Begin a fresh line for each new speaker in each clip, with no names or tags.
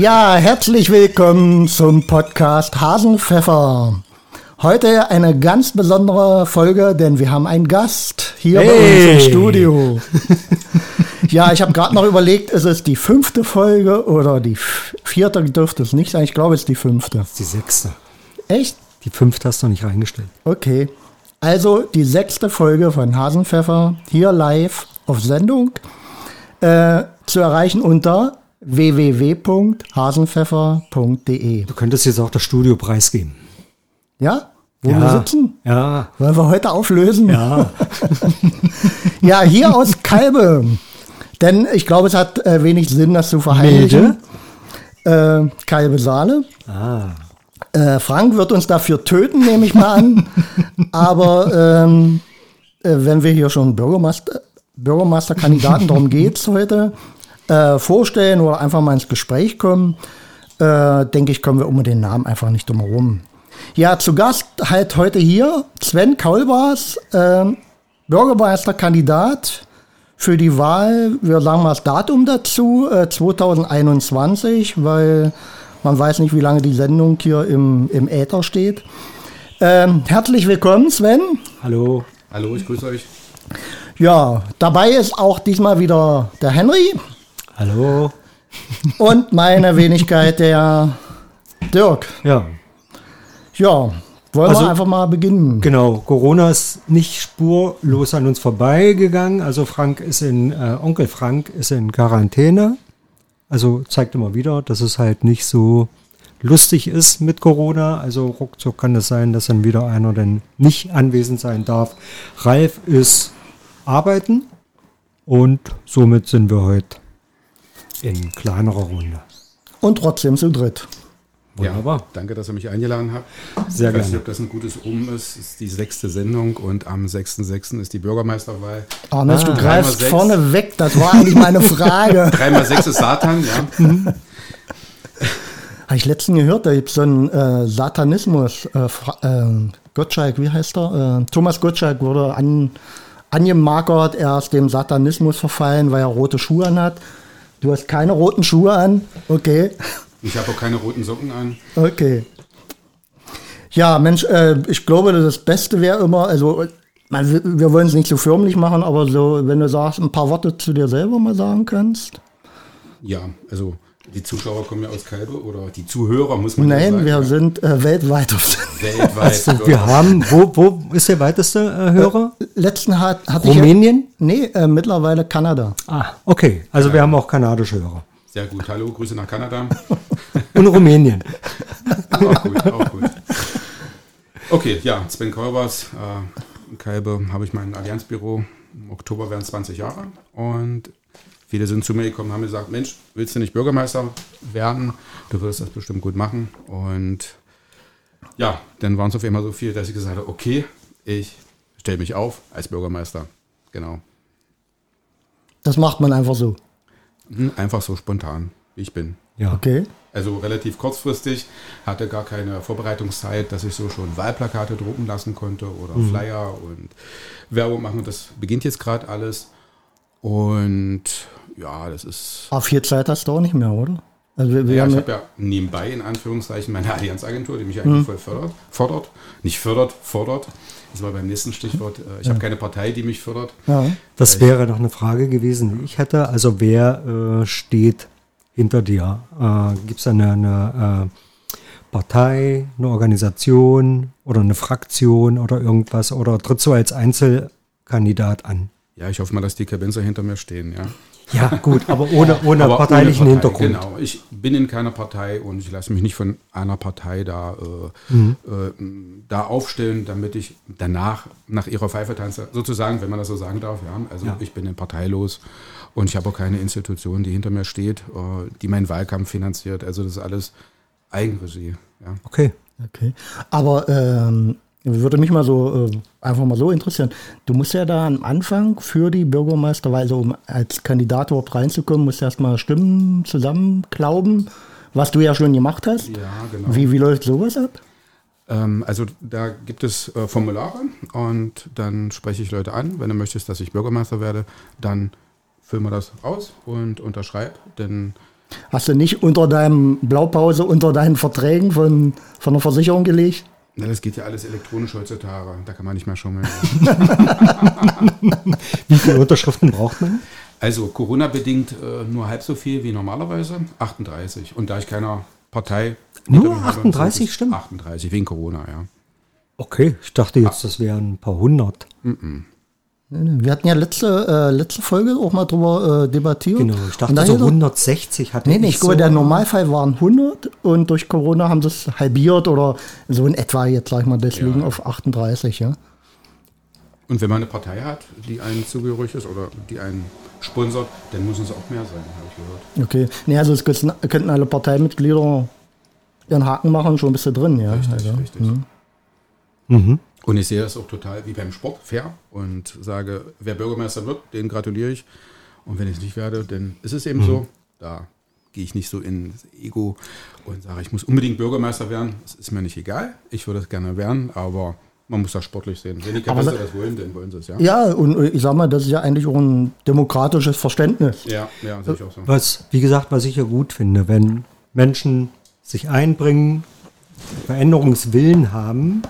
Ja, herzlich willkommen zum Podcast Hasenpfeffer. Heute eine ganz besondere Folge, denn wir haben einen Gast hier bei uns
Hey.
im Studio. ja, ich habe gerade noch überlegt, ist es die fünfte Folge oder die vierte dürfte es nicht sein. Ich glaube, es ist die fünfte.
Die sechste.
Echt?
Die fünfte hast du noch nicht reingestellt.
Okay. Also die sechste Folge von Hasenpfeffer hier live auf Sendung äh, zu erreichen unter www.hasenpfeffer.de.
Du könntest jetzt auch das Studio preisgeben.
Ja? Wo
ja.
wir sitzen?
Ja.
Wollen wir heute auflösen?
Ja.
Ja, hier aus Kalbe. Denn ich glaube, es hat äh, wenig Sinn, das zu verheimlichen. Äh, Kalbe Saale.
ah.
Äh, Frank wird uns dafür töten, nehme ich mal an. Aber ähm, äh, wenn wir hier schon Bürgermeister, Bürgermeisterkandidaten, darum geht's heute, äh, vorstellen oder einfach mal ins Gespräch kommen, äh, denke ich, kommen wir um den Namen einfach nicht drum herum. Ja, zu Gast halt heute hier Sven Kaulbars, äh, Bürgermeisterkandidat für die Wahl, wir sagen mal das Datum dazu, äh, 2021, weil man weiß nicht, wie lange die Sendung hier im, im Äther steht. Ähm, herzlich willkommen, Sven.
Hallo.
Hallo, ich grüße euch.
Ja, dabei ist auch diesmal wieder der Henry
Hallo.
und meine Wenigkeit, der Dirk.
Ja.
Ja, wollen
Also-
wir einfach mal beginnen.
Genau. Corona ist nicht spurlos an uns vorbeigegangen. Also Frank ist in, äh, Onkel Frank ist in Quarantäne. Also zeigt immer wieder, dass es halt nicht so lustig ist mit Corona. Also ruckzuck kann es sein, dass dann wieder einer denn nicht anwesend sein darf. Ralf ist arbeiten und somit sind wir heute in kleinerer Runde.
Und trotzdem zu dritt.
Wunderbar.
Ja, danke, dass ihr mich eingeladen habt.
Sehr
ich weiß
gerne.
nicht, ob das ein gutes Um ist. Es ist die sechste Sendung und am 6.6. ist die Bürgermeisterwahl.
Arnes, du
Ah,
greifst
dreimal sechs.
vorne weg, das war eigentlich meine Frage.
3x6 ist Satan, ja.
Habe ich letztens gehört, da gibt es so einen äh, Satanismus. Äh, äh, Gottschalk, wie heißt er? Äh, Thomas Gottschalk wurde an, angemarkert, er ist dem Satanismus verfallen, weil er rote Schuhe anhat. Du hast keine roten Schuhe an. Okay.
Ich habe auch keine roten Socken an.
Okay. Ja, Mensch, äh, ich glaube, das Beste wäre immer, also man, wir wollen es nicht so förmlich machen, aber so, wenn du sagst, ein paar Worte zu dir selber mal sagen kannst.
Ja, also die Zuschauer kommen ja aus Kalbe oder die Zuhörer, muss man ja
Nein,
sagen.
wir
ja.
sind äh, weltweit auf
weltweit.
Also wir haben, wo, wo ist der weiteste äh, Hörer?
Letzten hat, hatte ich.
Rumänien?
Nee, äh, mittlerweile Kanada.
Ah, okay. Also wir haben auch kanadische Hörer.
Sehr gut. Hallo, Grüße nach Kanada.
Und Rumänien.
Auch gut, auch gut. Okay, ja, Sven Kolbers, äh, Kalbe habe ich mein Allianzbüro. Im Oktober werden es 20 Jahre. Und viele sind zu mir gekommen und haben gesagt, Mensch, willst du nicht Bürgermeister werden? Du wirst das bestimmt gut machen. Und ja, dann waren es auf einmal so viel, dass ich gesagt habe, okay, ich stelle mich auf als Bürgermeister. Genau.
Das macht man einfach so.
Mhm, Einfach so spontan, wie ich bin.
Ja.
Okay.
Also relativ kurzfristig, hatte gar keine Vorbereitungszeit, dass ich so schon Wahlplakate drucken lassen konnte oder Flyer und Werbung machen. Das beginnt jetzt gerade alles. Und ja, das ist.
Aber viel Zeit hast du auch nicht mehr, oder? Also wir, wir
Ja,
haben
ich
ja,
habe ja nebenbei in Anführungszeichen meine Allianzagentur, die mich eigentlich voll fördert, fordert. Nicht fördert, fordert. Das war beim nächsten Stichwort. Äh, Ich habe keine Partei, die mich fördert.
ja.
Das wäre noch eine Frage gewesen, die ich hätte. Also wer äh, steht hinter dir? Äh, Gibt es eine, eine äh, Partei, eine Organisation oder eine Fraktion oder irgendwas? Oder trittst du als Einzelkandidat an?
Ja, ich hoffe mal, dass die Kabenzer hinter mir stehen, ja.
Ja, gut, aber ohne, ohne
Aber
parteilichen
ohne Partei,
Hintergrund.
Genau, ich bin in keiner Partei und ich lasse mich nicht von einer Partei da, äh, äh, da aufstellen, damit ich danach nach ihrer Pfeife tanze, sozusagen, wenn man das so sagen darf. Ja. Also
Ja.
ich bin in parteilos und ich habe auch keine Institution, die hinter mir steht, äh, die meinen Wahlkampf finanziert. Also das ist alles Eigenregie. Ja.
Okay.
Okay. Aber ähm, würde mich mal so äh, einfach mal so interessieren. Du musst ja da am Anfang für die Bürgermeisterwahl, also um als Kandidat überhaupt reinzukommen, musst du erstmal Stimmen zusammenklauben, was du ja schon gemacht hast.
Ja, genau.
Wie, wie läuft sowas ab?
Ähm, also da gibt es äh, Formulare und dann spreche ich Leute an. Wenn du möchtest, dass ich Bürgermeister werde, dann füllen wir das aus und unterschreib. Denn
Hast du nicht unter deinem Blaupause, unter deinen Verträgen von, von der Versicherung gelegt?
Na, das geht ja alles elektronisch heutzutage. Da kann man nicht mehr schummeln.
Wie viele Unterschriften braucht man?
Also Corona-bedingt äh, nur halb so viel wie normalerweise, 38. Und da ich keiner Partei...
Nur
hinter mir habe,
38
sind es
Stimmen?
38, wegen Corona, ja.
Okay, ich dachte jetzt, das wären ein paar hundert.
Wir hatten ja letzte, äh, letzte Folge auch mal drüber äh, debattiert.
Genau, ich dachte
da
so
hätte-
160 hatte
Nee, nee,
ich
glaube,
so.
der Normalfall waren 100 und durch Corona haben sie es halbiert oder so in etwa jetzt, sag ich mal, deswegen
Ja.
auf 38, ja.
Und wenn man eine Partei hat, die einem zugehörig ist oder die einen sponsert, dann müssen es auch mehr sein, habe ich gehört.
Okay. Nee, also es könnten könnten alle Parteimitglieder ihren Haken machen, schon bist du drin, ja.
Richtig,
also.
richtig. Und ich sehe das auch total wie beim Sport fair und sage, wer Bürgermeister wird, den gratuliere ich. Und wenn ich es nicht werde, dann ist es eben so. Da gehe ich nicht so ins Ego und sage, ich muss unbedingt Bürgermeister werden. Das ist mir nicht egal. Ich würde es gerne werden, aber man muss das sportlich sehen. Wenn die
sa-
das wollen, dann wollen sie es, ja.
Ja, und ich sag mal, das ist ja eigentlich auch ein demokratisches Verständnis.
Ja, ja, sehe ich auch so.
Was, wie gesagt, was ich ja gut finde, wenn Menschen sich einbringen, Veränderungswillen haben,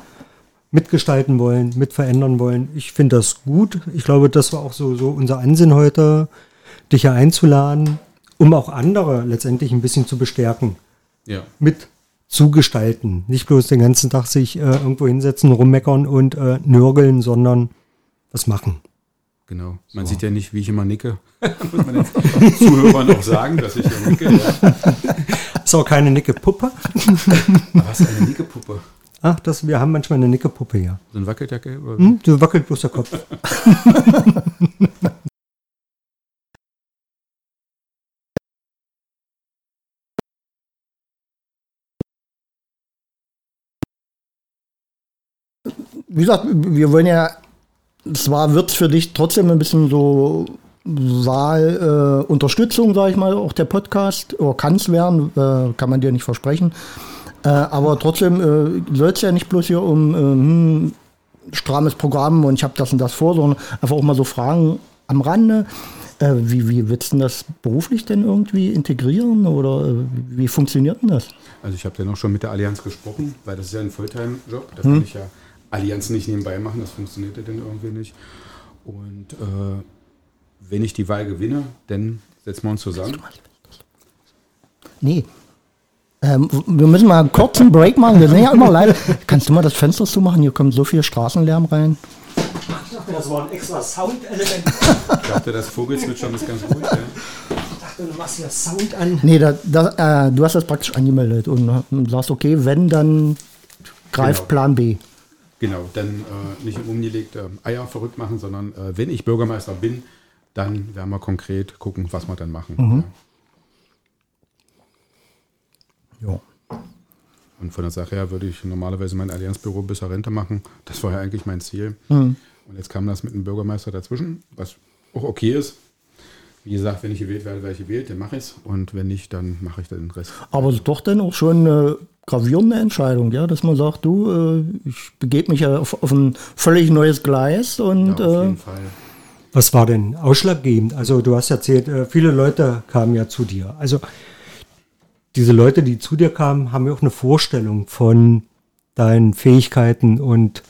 mitgestalten wollen, mitverändern wollen. Ich finde das gut. Ich glaube, das war auch so, so unser Ansinn heute, dich hier einzuladen, um auch andere letztendlich ein bisschen zu bestärken,
Ja.
mit zugestalten. Nicht bloß den ganzen Tag sich äh, irgendwo hinsetzen, rummeckern und äh, nörgeln, sondern was machen.
Genau. Man sieht ja nicht, wie ich immer nicke. Muss man den Zuhörern auch sagen, dass ich hier nicke. Ja.
Ist auch keine Nicke-Puppe.
Was, eine Nickepuppe?
Ach, das, wir haben manchmal eine Nicke-Puppe hier.
So ein Wackeldackel? Oder?
Hm? Du wackelt bloß der Kopf.
Wie gesagt, wir wollen ja, zwar wird für dich trotzdem ein bisschen so Wahlunterstützung, äh, Unterstützung, sag ich mal, auch der Podcast, oder kann es werden, äh, kann man dir nicht versprechen. Äh, aber trotzdem äh, soll es ja nicht bloß hier um äh, hm, strammes Programm und ich habe das und das vor, sondern einfach auch mal so Fragen am Rande. Äh, wie, wie willst du denn das beruflich denn irgendwie integrieren oder äh, wie, funktioniert denn das?
Also ich habe dann auch schon mit der Allianz gesprochen, weil das ist ja ein Fulltime-Job. Da kann ich ja Allianz nicht nebenbei machen, das funktioniert ja dann irgendwie nicht. Und äh, wenn ich die Wahl gewinne, dann setzen wir uns zusammen.
Nee. Ähm, wir müssen mal einen kurzen Break machen. Wir sind ja immer live. Kannst du mal das Fenster zumachen? Hier kommt so viel Straßenlärm rein.
Ich dachte, das war ein extra Soundelement.
Ich dachte, das Vogelzwitschern ist ganz gut. Ja.
Ich dachte, du machst hier Sound an.
Nee, da, da, äh, du hast das praktisch angemeldet und äh, sagst, okay, wenn, dann greift
Genau.
Plan B.
Genau, dann äh, nicht umgelegte Eier verrückt machen, sondern äh, wenn ich Bürgermeister bin, dann werden wir konkret gucken, was wir dann machen. Ja.
Ja.
Und von der Sache her würde ich normalerweise mein Allianzbüro bis zur Rente machen. Das war ja eigentlich mein Ziel. Und jetzt kam das mit dem Bürgermeister dazwischen, was auch okay ist. Wie gesagt, wenn ich gewählt werde, werde ich gewählt, dann mache ich es. Und wenn nicht, dann mache ich den Rest.
Aber ist doch dann auch schon eine gravierende Entscheidung, ja, dass man sagt, du, äh, ich begebe mich ja auf, auf ein völlig neues Gleis und
Ja, auf
äh,
jeden Fall.
Was war denn ausschlaggebend? Also du hast erzählt, äh, viele Leute kamen ja zu dir. Also diese Leute, die zu dir kamen, haben ja auch eine Vorstellung von deinen Fähigkeiten und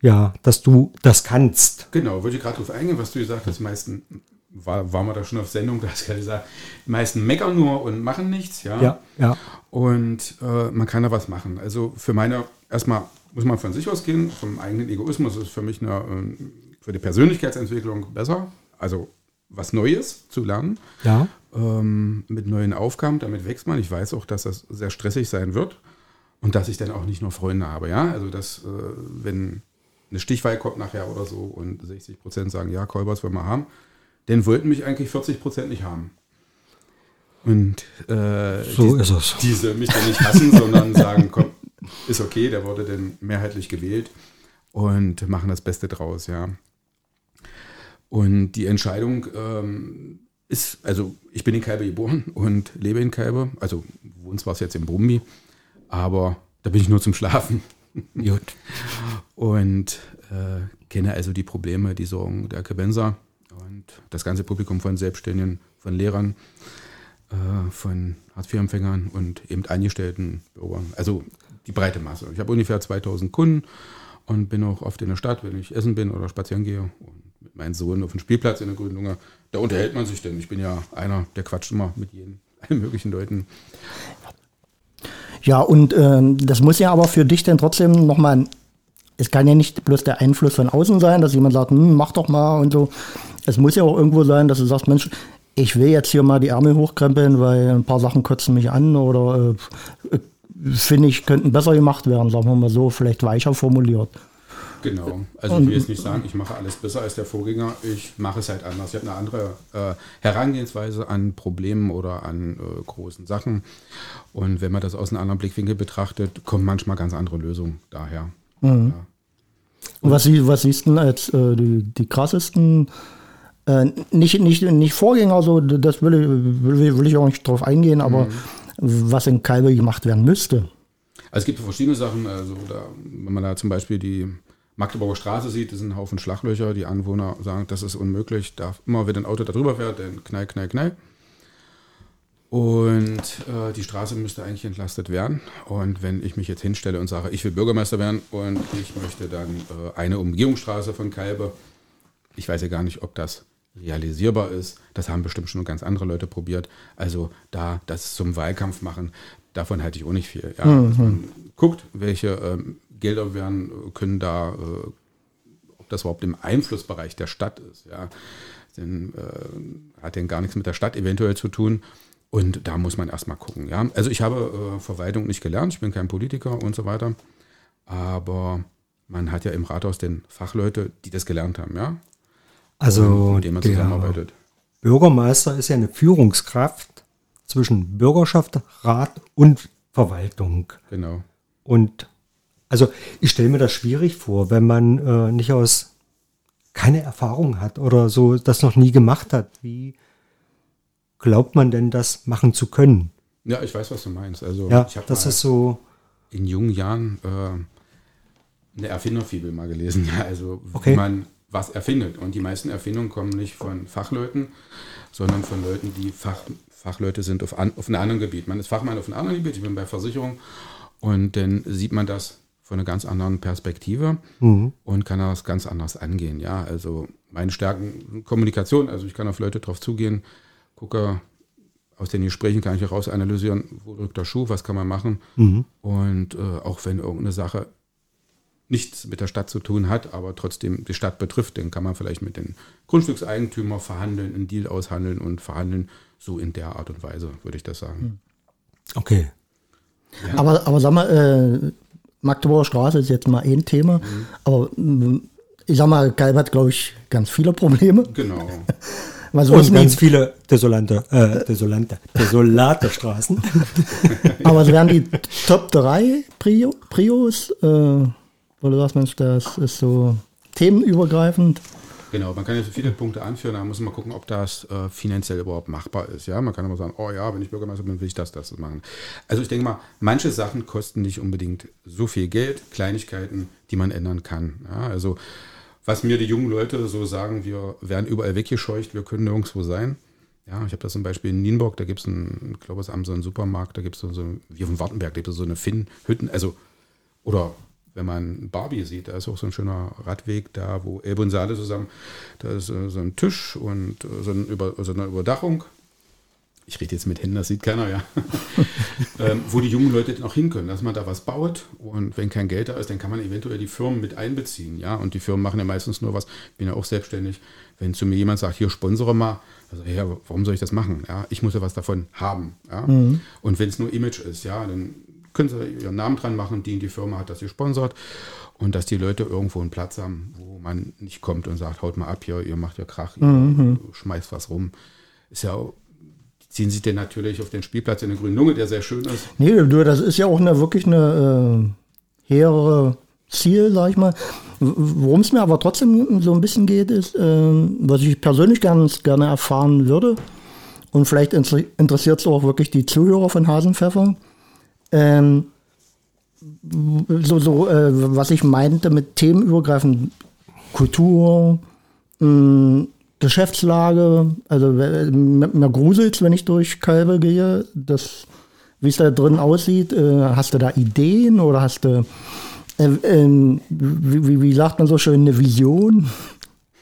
ja, dass du das kannst.
Genau, würde ich gerade darauf eingehen, was du gesagt hast. Meisten, war, waren wir da schon auf Sendung, da hast du ja gesagt, die meisten meckern nur und machen nichts. Ja,
Ja, ja.
Und äh, man kann da was machen. Also für meine, erstmal muss man von sich ausgehen, vom eigenen Egoismus ist für mich eine, ähm, für die Persönlichkeitsentwicklung besser. Also was Neues zu lernen,
Ja,
ähm, mit neuen Aufgaben, damit wächst man. Ich weiß auch, dass das sehr stressig sein wird und dass ich dann auch nicht nur Freunde habe. Ja, also dass, äh, wenn eine Stichwahl kommt nachher oder so und 60 Prozent sagen, ja, Kolbers wollen wir haben, dann wollten mich eigentlich 40 Prozent nicht haben. Und äh,
so ist es.
diese mich dann nicht hassen, sondern sagen, komm, ist okay, der wurde dann mehrheitlich gewählt und machen das Beste draus, ja. Und die Entscheidung ähm, ist, also ich bin in Kalbe geboren und lebe in Kalbe, also wohnen zwar jetzt in Brummi, aber Da bin ich nur zum Schlafen.
Gut.
Und äh, kenne also die Probleme, die Sorgen der Kebenser und das ganze Publikum von Selbstständigen, von Lehrern, äh, von Hartz-IV-Empfängern und eben angestellten Bürgern. Also die breite Masse. Ich habe ungefähr 2000 Kunden und bin auch oft in der Stadt, wenn ich essen bin oder spazieren gehe. Und mit meinem Sohn auf dem Spielplatz in der Grünlunge, da unterhält man sich denn. Ich bin ja einer, der quatscht immer mit jedem, allen möglichen Leuten.
Ja, und ähm, das muss ja aber für dich dann trotzdem nochmal, es kann ja nicht bloß der Einfluss von außen sein, dass jemand sagt, hm, mach doch mal und so. Es muss ja auch irgendwo sein, dass du sagst, Mensch, ich will jetzt hier mal die Ärmel hochkrempeln, weil ein paar Sachen kotzen mich an oder äh, finde ich, könnten besser gemacht werden, sagen wir mal so, vielleicht weicher formuliert.
Genau. Also ich will jetzt nicht sagen, ich mache alles besser als der Vorgänger. Ich mache es halt anders. Ich habe eine andere äh, Herangehensweise an Problemen oder an äh, großen Sachen. Und wenn man das aus einem anderen Blickwinkel betrachtet, kommen manchmal ganz andere Lösungen daher.
Mhm. Ja. Und was, was siehst du als äh, die, die krassesten, äh, nicht, nicht, nicht Vorgänger, so, das will ich, will, will ich auch nicht drauf eingehen, aber mhm. was in Kalbe gemacht werden müsste?
Also es gibt verschiedene Sachen, also da, wenn man da zum Beispiel die Magdeburger Straße sieht, das sind ein Haufen Schlaglöcher. Die Anwohner sagen, das ist unmöglich. Da immer, wenn ein Auto da drüber fährt, dann knall, knall, knall. Und äh, die Straße müsste eigentlich entlastet werden. Und wenn ich mich jetzt hinstelle und sage, ich will Bürgermeister werden und ich möchte dann äh, eine Umgehungsstraße von Kalbe, ich weiß ja gar nicht, ob das realisierbar ist. Das haben bestimmt schon ganz andere Leute probiert. Also da das zum Wahlkampf machen, davon halte ich auch nicht viel. Ja, mhm. man guckt, welche ähm, Gelder werden, können da, äh, ob das überhaupt im Einflussbereich der Stadt ist. Ja. Denn, äh, hat denn gar nichts mit der Stadt eventuell zu tun. Und da muss man erstmal gucken. Ja. Also ich habe äh, Verwaltung nicht gelernt, ich bin kein Politiker und so weiter. Aber man hat ja im Rathaus den Fachleute, die das gelernt haben, ja.
Also und mit man zusammenarbeitet. Bürgermeister ist ja eine Führungskraft zwischen Bürgerschaft, Rat und Verwaltung.
Genau.
Und also ich stelle mir das schwierig vor, wenn man äh, nicht aus keine Erfahrung hat oder so das noch nie gemacht hat. Wie glaubt man denn, das machen zu können?
Ja, ich weiß, was du meinst. Also
ja, das ist so
in jungen Jahren äh, eine Erfinderfibel mal gelesen. Ja, also
okay.
wie man was erfindet. Und die meisten Erfindungen kommen nicht von Fachleuten, sondern von Leuten, die Fach, Fachleute sind auf, an, auf einem anderen Gebiet. Man ist Fachmann auf einem anderen Gebiet, ich bin bei Versicherung und dann sieht man das von einer ganz anderen Perspektive mhm. und kann das ganz anders angehen. Ja, also meine Stärken, Kommunikation, also ich kann auf Leute drauf zugehen, gucke, aus den Gesprächen kann ich heraus analysieren, wo drückt der Schuh, was kann man machen. Mhm. Und äh, auch wenn irgendeine Sache nichts mit der Stadt zu tun hat, aber trotzdem die Stadt betrifft, dann kann man vielleicht mit den Grundstückseigentümern verhandeln, einen Deal aushandeln und verhandeln, so in der Art und Weise, würde ich das sagen.
Okay.
Ja. Aber, aber sag mal, äh, Magdeburger Straße ist jetzt mal ein Thema, mhm. aber mm, ich sag mal, Kalb hat, glaube ich, ganz viele Probleme.
Genau.
Was und ganz viele desolante, äh, desolante, desolate Straßen.
aber es wären die Top 3 Prio, Prios, äh, wo du sagst, Mensch, das ist so themenübergreifend.
Genau, man kann jetzt viele Punkte anführen, da muss man gucken, ob das äh, finanziell überhaupt machbar ist. Ja, man kann immer sagen, oh ja, wenn ich Bürgermeister bin, will ich das, das machen. Also ich denke mal, manche Sachen kosten nicht unbedingt so viel Geld, Kleinigkeiten, die man ändern kann. Ja, also was mir die jungen Leute so sagen, wir werden überall weggescheucht, wir können nirgendwo sein. Ja, ich habe das zum Beispiel in Nienburg, da gibt es einen, ich glaube, es haben so einen Supermarkt, da gibt es so, so, wie auf dem Wartenberg, da gibt es so eine Finn-Hütten, also, oder wenn man Barbie sieht, da ist auch so ein schöner Radweg da, wo Elbe und Saale zusammen, da ist äh, so ein Tisch und äh, so, ein Über, so, eine Überdachung. Ich rede jetzt mit Händen, das sieht keiner, ja. ähm, wo die jungen Leute dann auch hin können, dass man da was baut und wenn kein Geld da ist, dann kann man eventuell die Firmen mit einbeziehen, ja. Und die Firmen machen ja meistens nur was, ich bin ja auch selbstständig. Wenn zu mir jemand sagt, hier sponsere mal, also ja, warum soll ich das machen? Ja, ich muss ja was davon haben. Ja? Mhm. Und wenn es nur Image ist, ja, dann können sie ihren Namen dran machen, die die Firma hat das gesponsert und dass die Leute irgendwo einen Platz haben, wo man nicht kommt und sagt, haut mal ab hier, ihr macht ja Krach, ihr mhm. schmeißt was rum. Ist ja ziehen sich denn natürlich auf den Spielplatz in der Grünen Lunge, der sehr schön ist.
Nee, du, das ist ja auch eine, wirklich eine äh, hehre Ziel, sag ich mal. Worum es mir aber trotzdem so ein bisschen geht, ist, äh, was ich persönlich ganz gerne erfahren würde, und vielleicht interessiert es auch wirklich die Zuhörer von Hasenpfeffer, ähm, so, so äh, was ich meinte mit themenübergreifend Kultur, mh, Geschäftslage, also äh, mir gruselt, wenn ich durch Kalbe gehe, das, wie es da drin aussieht. Äh, hast du da Ideen oder hast du, äh, äh, wie, wie, sagt man so schön, eine Vision?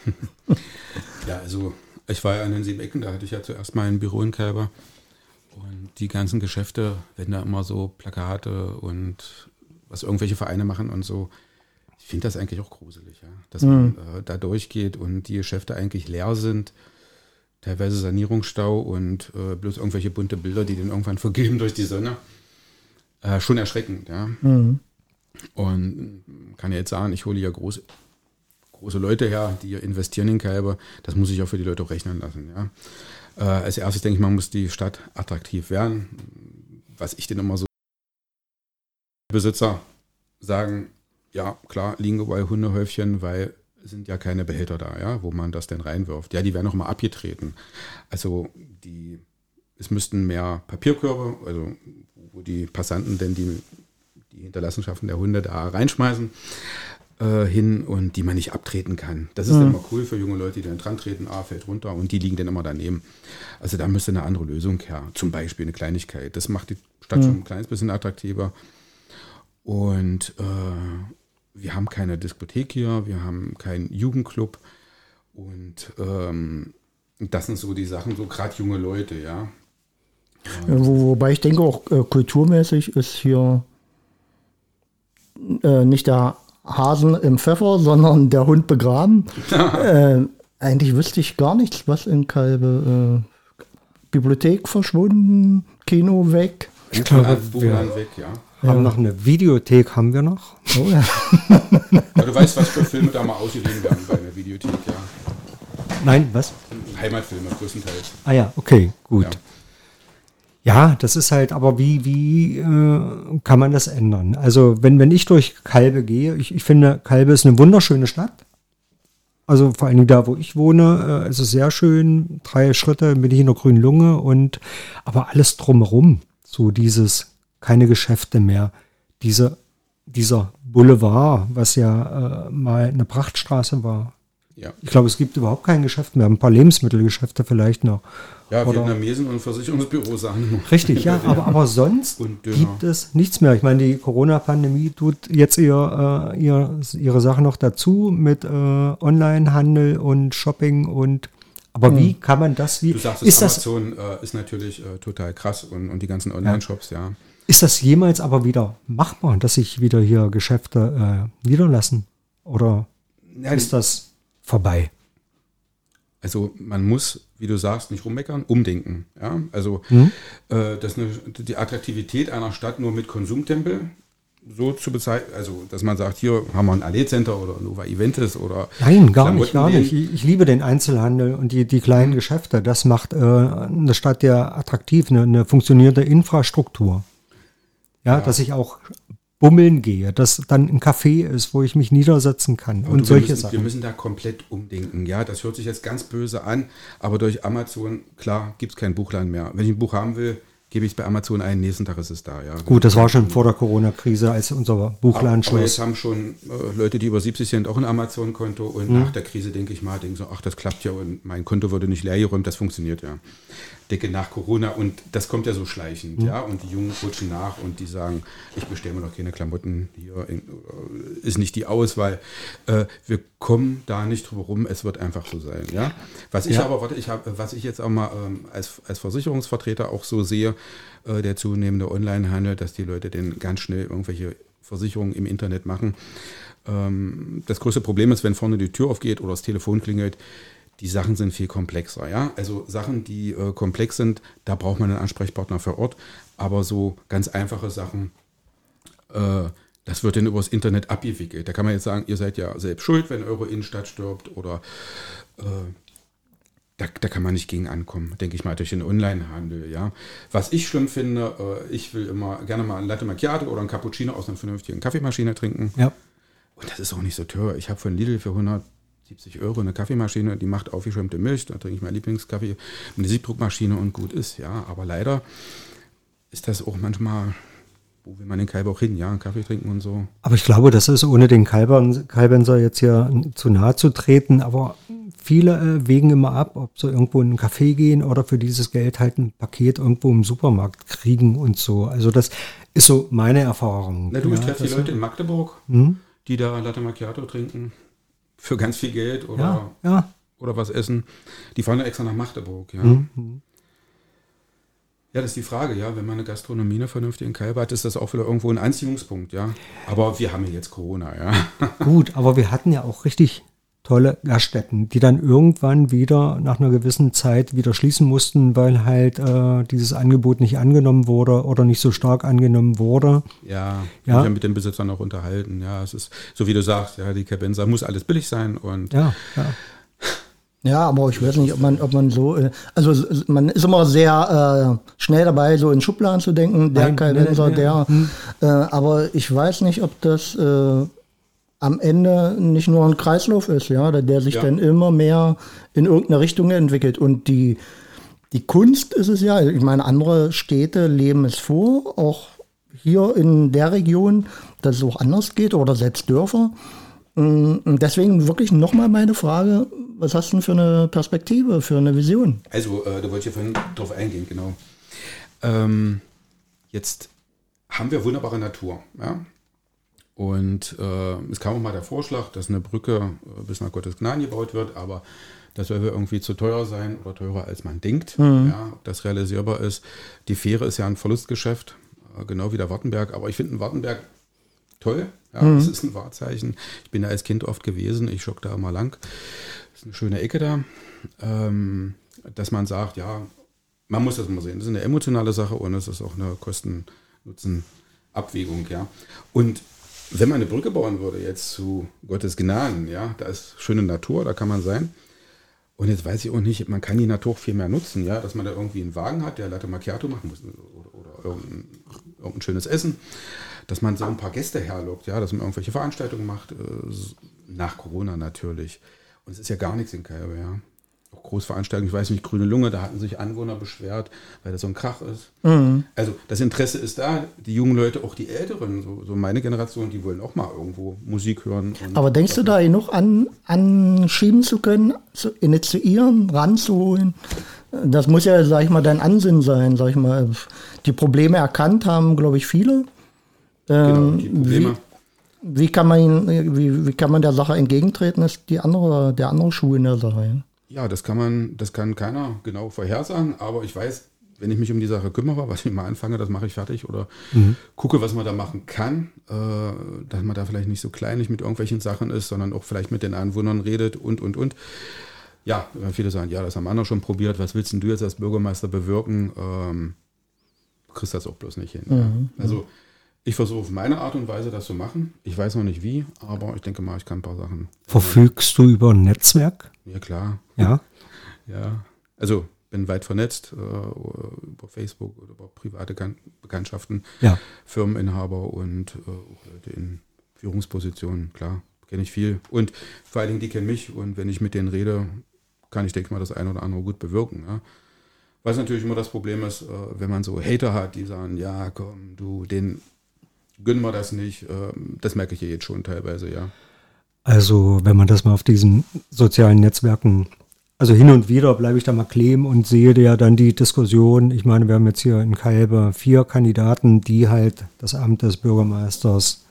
ja, also ich war ja in den sieben Ecken, da hatte ich ja zuerst mal ein Büro in Kalber. Die ganzen Geschäfte, wenn da immer so Plakate und was irgendwelche Vereine machen und so, ich finde das eigentlich auch gruselig, ja. Dass mhm. man äh, da durchgeht und die Geschäfte eigentlich leer sind, teilweise Sanierungsstau und äh, bloß irgendwelche bunte Bilder, die dann irgendwann vergeben durch die Sonne. Äh, schon erschreckend, ja. Mhm. Und kann ja jetzt sagen, ich hole ja große, große Leute her, die investieren in Kalber. Das muss ich auch für die Leute auch rechnen lassen, ja. Äh, als erstes denke ich, man muss die Stadt attraktiv werden. Was ich denn immer so Besitzer sagen, ja, klar, liegen überall Hundehäufchen, weil sind ja keine Behälter da, ja, wo man das denn reinwirft. Ja, die werden auch mal abgetreten. Also die, es müssten mehr Papierkörbe, also wo die Passanten denn die, die Hinterlassenschaften der Hunde da reinschmeißen äh, hin und die man nicht abtreten kann. Das ist mhm. immer cool für junge Leute, die dann dran treten, ah, fällt runter und die liegen dann immer daneben. Also da müsste eine andere Lösung her. Zum Beispiel eine Kleinigkeit. Das macht die Stadt mhm. schon ein kleines bisschen attraktiver. Und äh, wir haben keine Diskothek hier, wir haben keinen Jugendclub. Und ähm, das sind so die Sachen, so gerade junge Leute, ja.
ja wo, wobei ich denke, auch äh, kulturmäßig ist hier äh, nicht der Hasen im Pfeffer, sondern der Hund begraben. äh, eigentlich wüsste ich gar nichts, was in Kalbe. Äh, Bibliothek verschwunden, Kino weg.
Ich glaube, wir weg, ja. haben ja. noch eine Videothek, haben wir noch. Oh, ja.
ja, du weißt, was für Filme da mal ausgeliehen werden bei einer Videothek, ja.
Nein, was?
Heimatfilme größtenteils.
Ah ja, okay, gut. Ja. Ja, das ist halt, aber wie, wie äh, kann man das ändern? Also, wenn, wenn ich durch Kalbe gehe, ich, ich finde, Kalbe ist eine wunderschöne Stadt. Also vor allem da, wo ich wohne, äh, ist es sehr schön. Drei Schritte bin ich in der grünen Lunge und aber alles drumherum, so dieses, keine Geschäfte mehr, diese, dieser Boulevard, was ja äh, mal eine Prachtstraße war. Ja. Ich glaube, es gibt überhaupt kein Geschäft mehr. Ein paar Lebensmittelgeschäfte vielleicht noch.
Ja, Oder Vietnamesen und Versicherungsbüros sagen.
Richtig, ja, aber, aber sonst gibt es nichts mehr. Ich meine, die Corona-Pandemie tut jetzt ihr, äh, ihr, ihre Sache noch dazu mit äh, Onlinehandel und Shopping und aber hm. wie kann man das wie?
Du sagst, ist Amazon das, äh, ist natürlich äh, total krass und, und die ganzen Online-Shops, ja. ja.
Ist das jemals aber wieder machbar, dass sich wieder hier Geschäfte äh, niederlassen? Oder ja, ist das vorbei?
Also man muss, wie du sagst, nicht rummeckern, umdenken. Ja? Also mhm. äh, das eine, die Attraktivität einer Stadt nur mit Konsumtempel so zu bezeichnen, also dass man sagt, hier haben wir ein Allee Center oder Nova Eventis oder
Nein, gar nicht, gar nicht. Ich, ich, liebe den Einzelhandel und die, die kleinen mhm. Geschäfte. Das macht äh, eine Stadt ja attraktiv, eine, eine funktionierende Infrastruktur. Ja, ja, dass ich auch bummeln gehe, dass dann ein Café ist, wo ich mich niedersetzen kann und, und solche
müssen,
Sachen.
Wir müssen da komplett umdenken. Ja, das hört sich jetzt ganz böse an, aber durch Amazon, klar, gibt es kein Buchladen mehr. Wenn ich ein Buch haben will, gebe ich es bei Amazon ein, nächsten Tag ist es da. Ja.
Gut, das war schon vor der Corona-Krise, als unser Buchladen
schloss. Aber jetzt haben schon äh, Leute, die über 70 sind, auch ein Amazon-Konto und hm. nach der Krise denke ich mal, denke so, ach, das klappt ja und mein Konto wurde nicht leer geräumt, das funktioniert ja. Decke nach Corona und das kommt ja so schleichend, mhm. ja, und die Jungen rutschen nach und die sagen, ich bestelle mir noch keine Klamotten, hier in, äh, ist nicht die Auswahl. Äh, wir kommen da nicht drüber rum, es wird einfach so sein, ja. Was ich ja. aber, warte, ich habe, was ich jetzt auch mal ähm, als, als Versicherungsvertreter auch so sehe, äh, der zunehmende Onlinehandel, dass die Leute denn ganz schnell irgendwelche Versicherungen im Internet machen. Ähm, das größte Problem ist, wenn vorne die Tür aufgeht oder das Telefon klingelt, die Sachen sind viel komplexer. Ja? Also Sachen, die äh, komplex sind, da braucht man einen Ansprechpartner vor Ort. Aber so ganz einfache Sachen, äh, das wird dann übers Internet abgewickelt. Da kann man jetzt sagen, ihr seid ja selbst schuld, wenn eure Innenstadt stirbt oder äh, da, da, kann man nicht gegen ankommen, denke ich mal, durch den Onlinehandel. Ja. Was ich schlimm finde, äh, ich will immer gerne mal ein Latte Macchiato oder ein Cappuccino aus einer vernünftigen Kaffeemaschine trinken.
Ja.
Und das ist auch nicht so teuer. Ich habe von Lidl für 100 70 Euro eine Kaffeemaschine, die macht aufgeschäumte Milch, da trinke ich meinen Lieblingskaffee, eine Siebdruckmaschine und gut ist, ja. Aber leider ist das auch manchmal wo will man den Kalber auch hin? Ja, einen Kaffee trinken und so.
Aber ich glaube, das ist ohne den Kalbern, Kalbenser jetzt hier zu nahe zu treten, aber viele äh, wägen immer ab, ob sie irgendwo in einen Café gehen oder für dieses Geld halt ein Paket irgendwo im Supermarkt kriegen und so. Also das ist so meine Erfahrung.
Na, du, ich
ja,
treffe die Leute in Magdeburg,
Hm?
die da Latte Macchiato trinken für ganz viel Geld oder,
Ja, ja.
oder was essen. Die fahren ja extra nach Magdeburg, ja.
Hm,
Ja, das ist die Frage, ja. Wenn man eine Gastronomie, eine vernünftige Kalber hat, ist das auch wieder irgendwo ein Anziehungspunkt, ja. Aber wir haben ja jetzt Corona, ja.
Gut, aber wir hatten ja auch richtig tolle Gaststätten, die dann irgendwann wieder nach einer gewissen Zeit wieder schließen mussten, weil halt äh, dieses Angebot nicht angenommen wurde oder nicht so stark angenommen wurde.
Ja,
Ja.
ja. mit den Besitzern auch unterhalten. Ja, es ist, so wie du sagst, ja, die Cabenza muss alles billig sein und
Ja, ja.
Ja, aber ich weiß nicht, ob man, ob man so, äh, also man ist immer sehr äh, schnell dabei, so in Schubladen zu denken, der
Nein,
der, äh, aber ich weiß nicht, ob das äh, am Ende nicht nur ein Kreislauf ist, ja, der, sich
Ja.
dann immer mehr in irgendeine Richtung entwickelt und die, die Kunst ist es ja, ich meine, andere Städte leben es vor, auch hier in der Region, dass es auch anders geht oder selbst Dörfer. Mm, Und deswegen wirklich nochmal meine Frage, was hast du denn für eine Perspektive, für eine Vision?
Also, äh, da wollte ich ja vorhin drauf eingehen, genau. Ähm, jetzt haben wir wunderbare Natur, ja. Und äh, es kam auch mal der Vorschlag, dass eine Brücke äh, bis nach Gottes Gnaden gebaut wird, aber das soll irgendwie zu teuer sein oder teurer als man denkt, ja, ob das realisierbar ist. Die Fähre ist ja ein Verlustgeschäft, äh, genau wie der Wartenberg, aber ich finde einen Wartenberg toll. Ja, Das ist ein Wahrzeichen. Ich bin da als Kind oft gewesen, ich schock da mal lang. Das ist eine schöne Ecke da. Ähm, dass man sagt, ja, man muss das mal sehen. Das ist eine emotionale Sache und es ist auch eine Kosten-Nutzen-Abwägung, ja. Und wenn man eine Brücke bauen würde jetzt zu Gottes Gnaden, ja, da ist schöne Natur, da kann man sein. Und jetzt weiß ich auch nicht, man kann die Natur viel mehr nutzen, ja, dass man da irgendwie einen Wagen hat, der Latte Macchiato machen muss oder, oder irgendein, irgendein schönes Essen, dass man so ein paar Gäste herlockt, ja, dass man irgendwelche Veranstaltungen macht, äh, nach Corona natürlich. Und es ist ja gar nichts in Kalbe, ja. Auch Großveranstaltungen, ich weiß nicht, Grüne Lunge, da hatten sich Anwohner beschwert, weil das so ein Krach ist. Also das Interesse ist da, die jungen Leute, auch die Älteren, so, so meine Generation, die wollen auch mal irgendwo Musik hören.
Aber denkst du da genug an, anschieben zu können, zu initiieren, ranzuholen? Das muss ja, sag ich mal, dein Ansinnen sein, sag ich mal. Die Probleme erkannt haben, glaube ich, viele.
genau,
Ähm,
die Probleme.
Wie kann man wie, wie kann man der Sache entgegentreten, ist die andere, der andere Schuh in der Sache. Ja.
Das kann man, das kann keiner genau vorhersagen, aber ich weiß, wenn ich mich um die Sache kümmere, was ich mal anfange, das mache ich fertig oder gucke, was man da machen kann, äh, dass man da vielleicht nicht so kleinlich mit irgendwelchen Sachen ist, sondern auch vielleicht mit den Anwohnern redet und, und, und. Ja, weil viele sagen, ja, das haben andere schon probiert, was willst denn du jetzt als Bürgermeister bewirken? Ähm, du kriegst das auch bloß nicht hin. ja. Also ich versuche auf meine Art und Weise das zu machen. Ich weiß noch nicht wie, aber ich denke mal, ich kann ein paar Sachen.
Verfügst du über ein Netzwerk?
Ja, klar.
Ja.
Ja, also bin weit vernetzt äh, über Facebook oder über private Kan- Bekanntschaften,
Ja.
Firmeninhaber und äh, auch Leute in Führungspositionen, klar, kenne ich viel. Und vor allen Dingen, die kennen mich und wenn ich mit denen rede, kann ich, denke ich mal, das eine oder andere gut bewirken. Ja. Was natürlich immer das Problem ist, äh, wenn man so Hater hat, die sagen, ja, komm, du, den gönnen wir das nicht. Ähm, das merke ich ja jetzt schon teilweise, ja.
Also, wenn man das mal auf diesen sozialen Netzwerken, also hin und wieder bleibe ich da mal kleben und sehe ja dann die Diskussion. Ich meine, wir haben jetzt hier in Kalbe vier Kandidaten, die halt das Amt des Bürgermeisters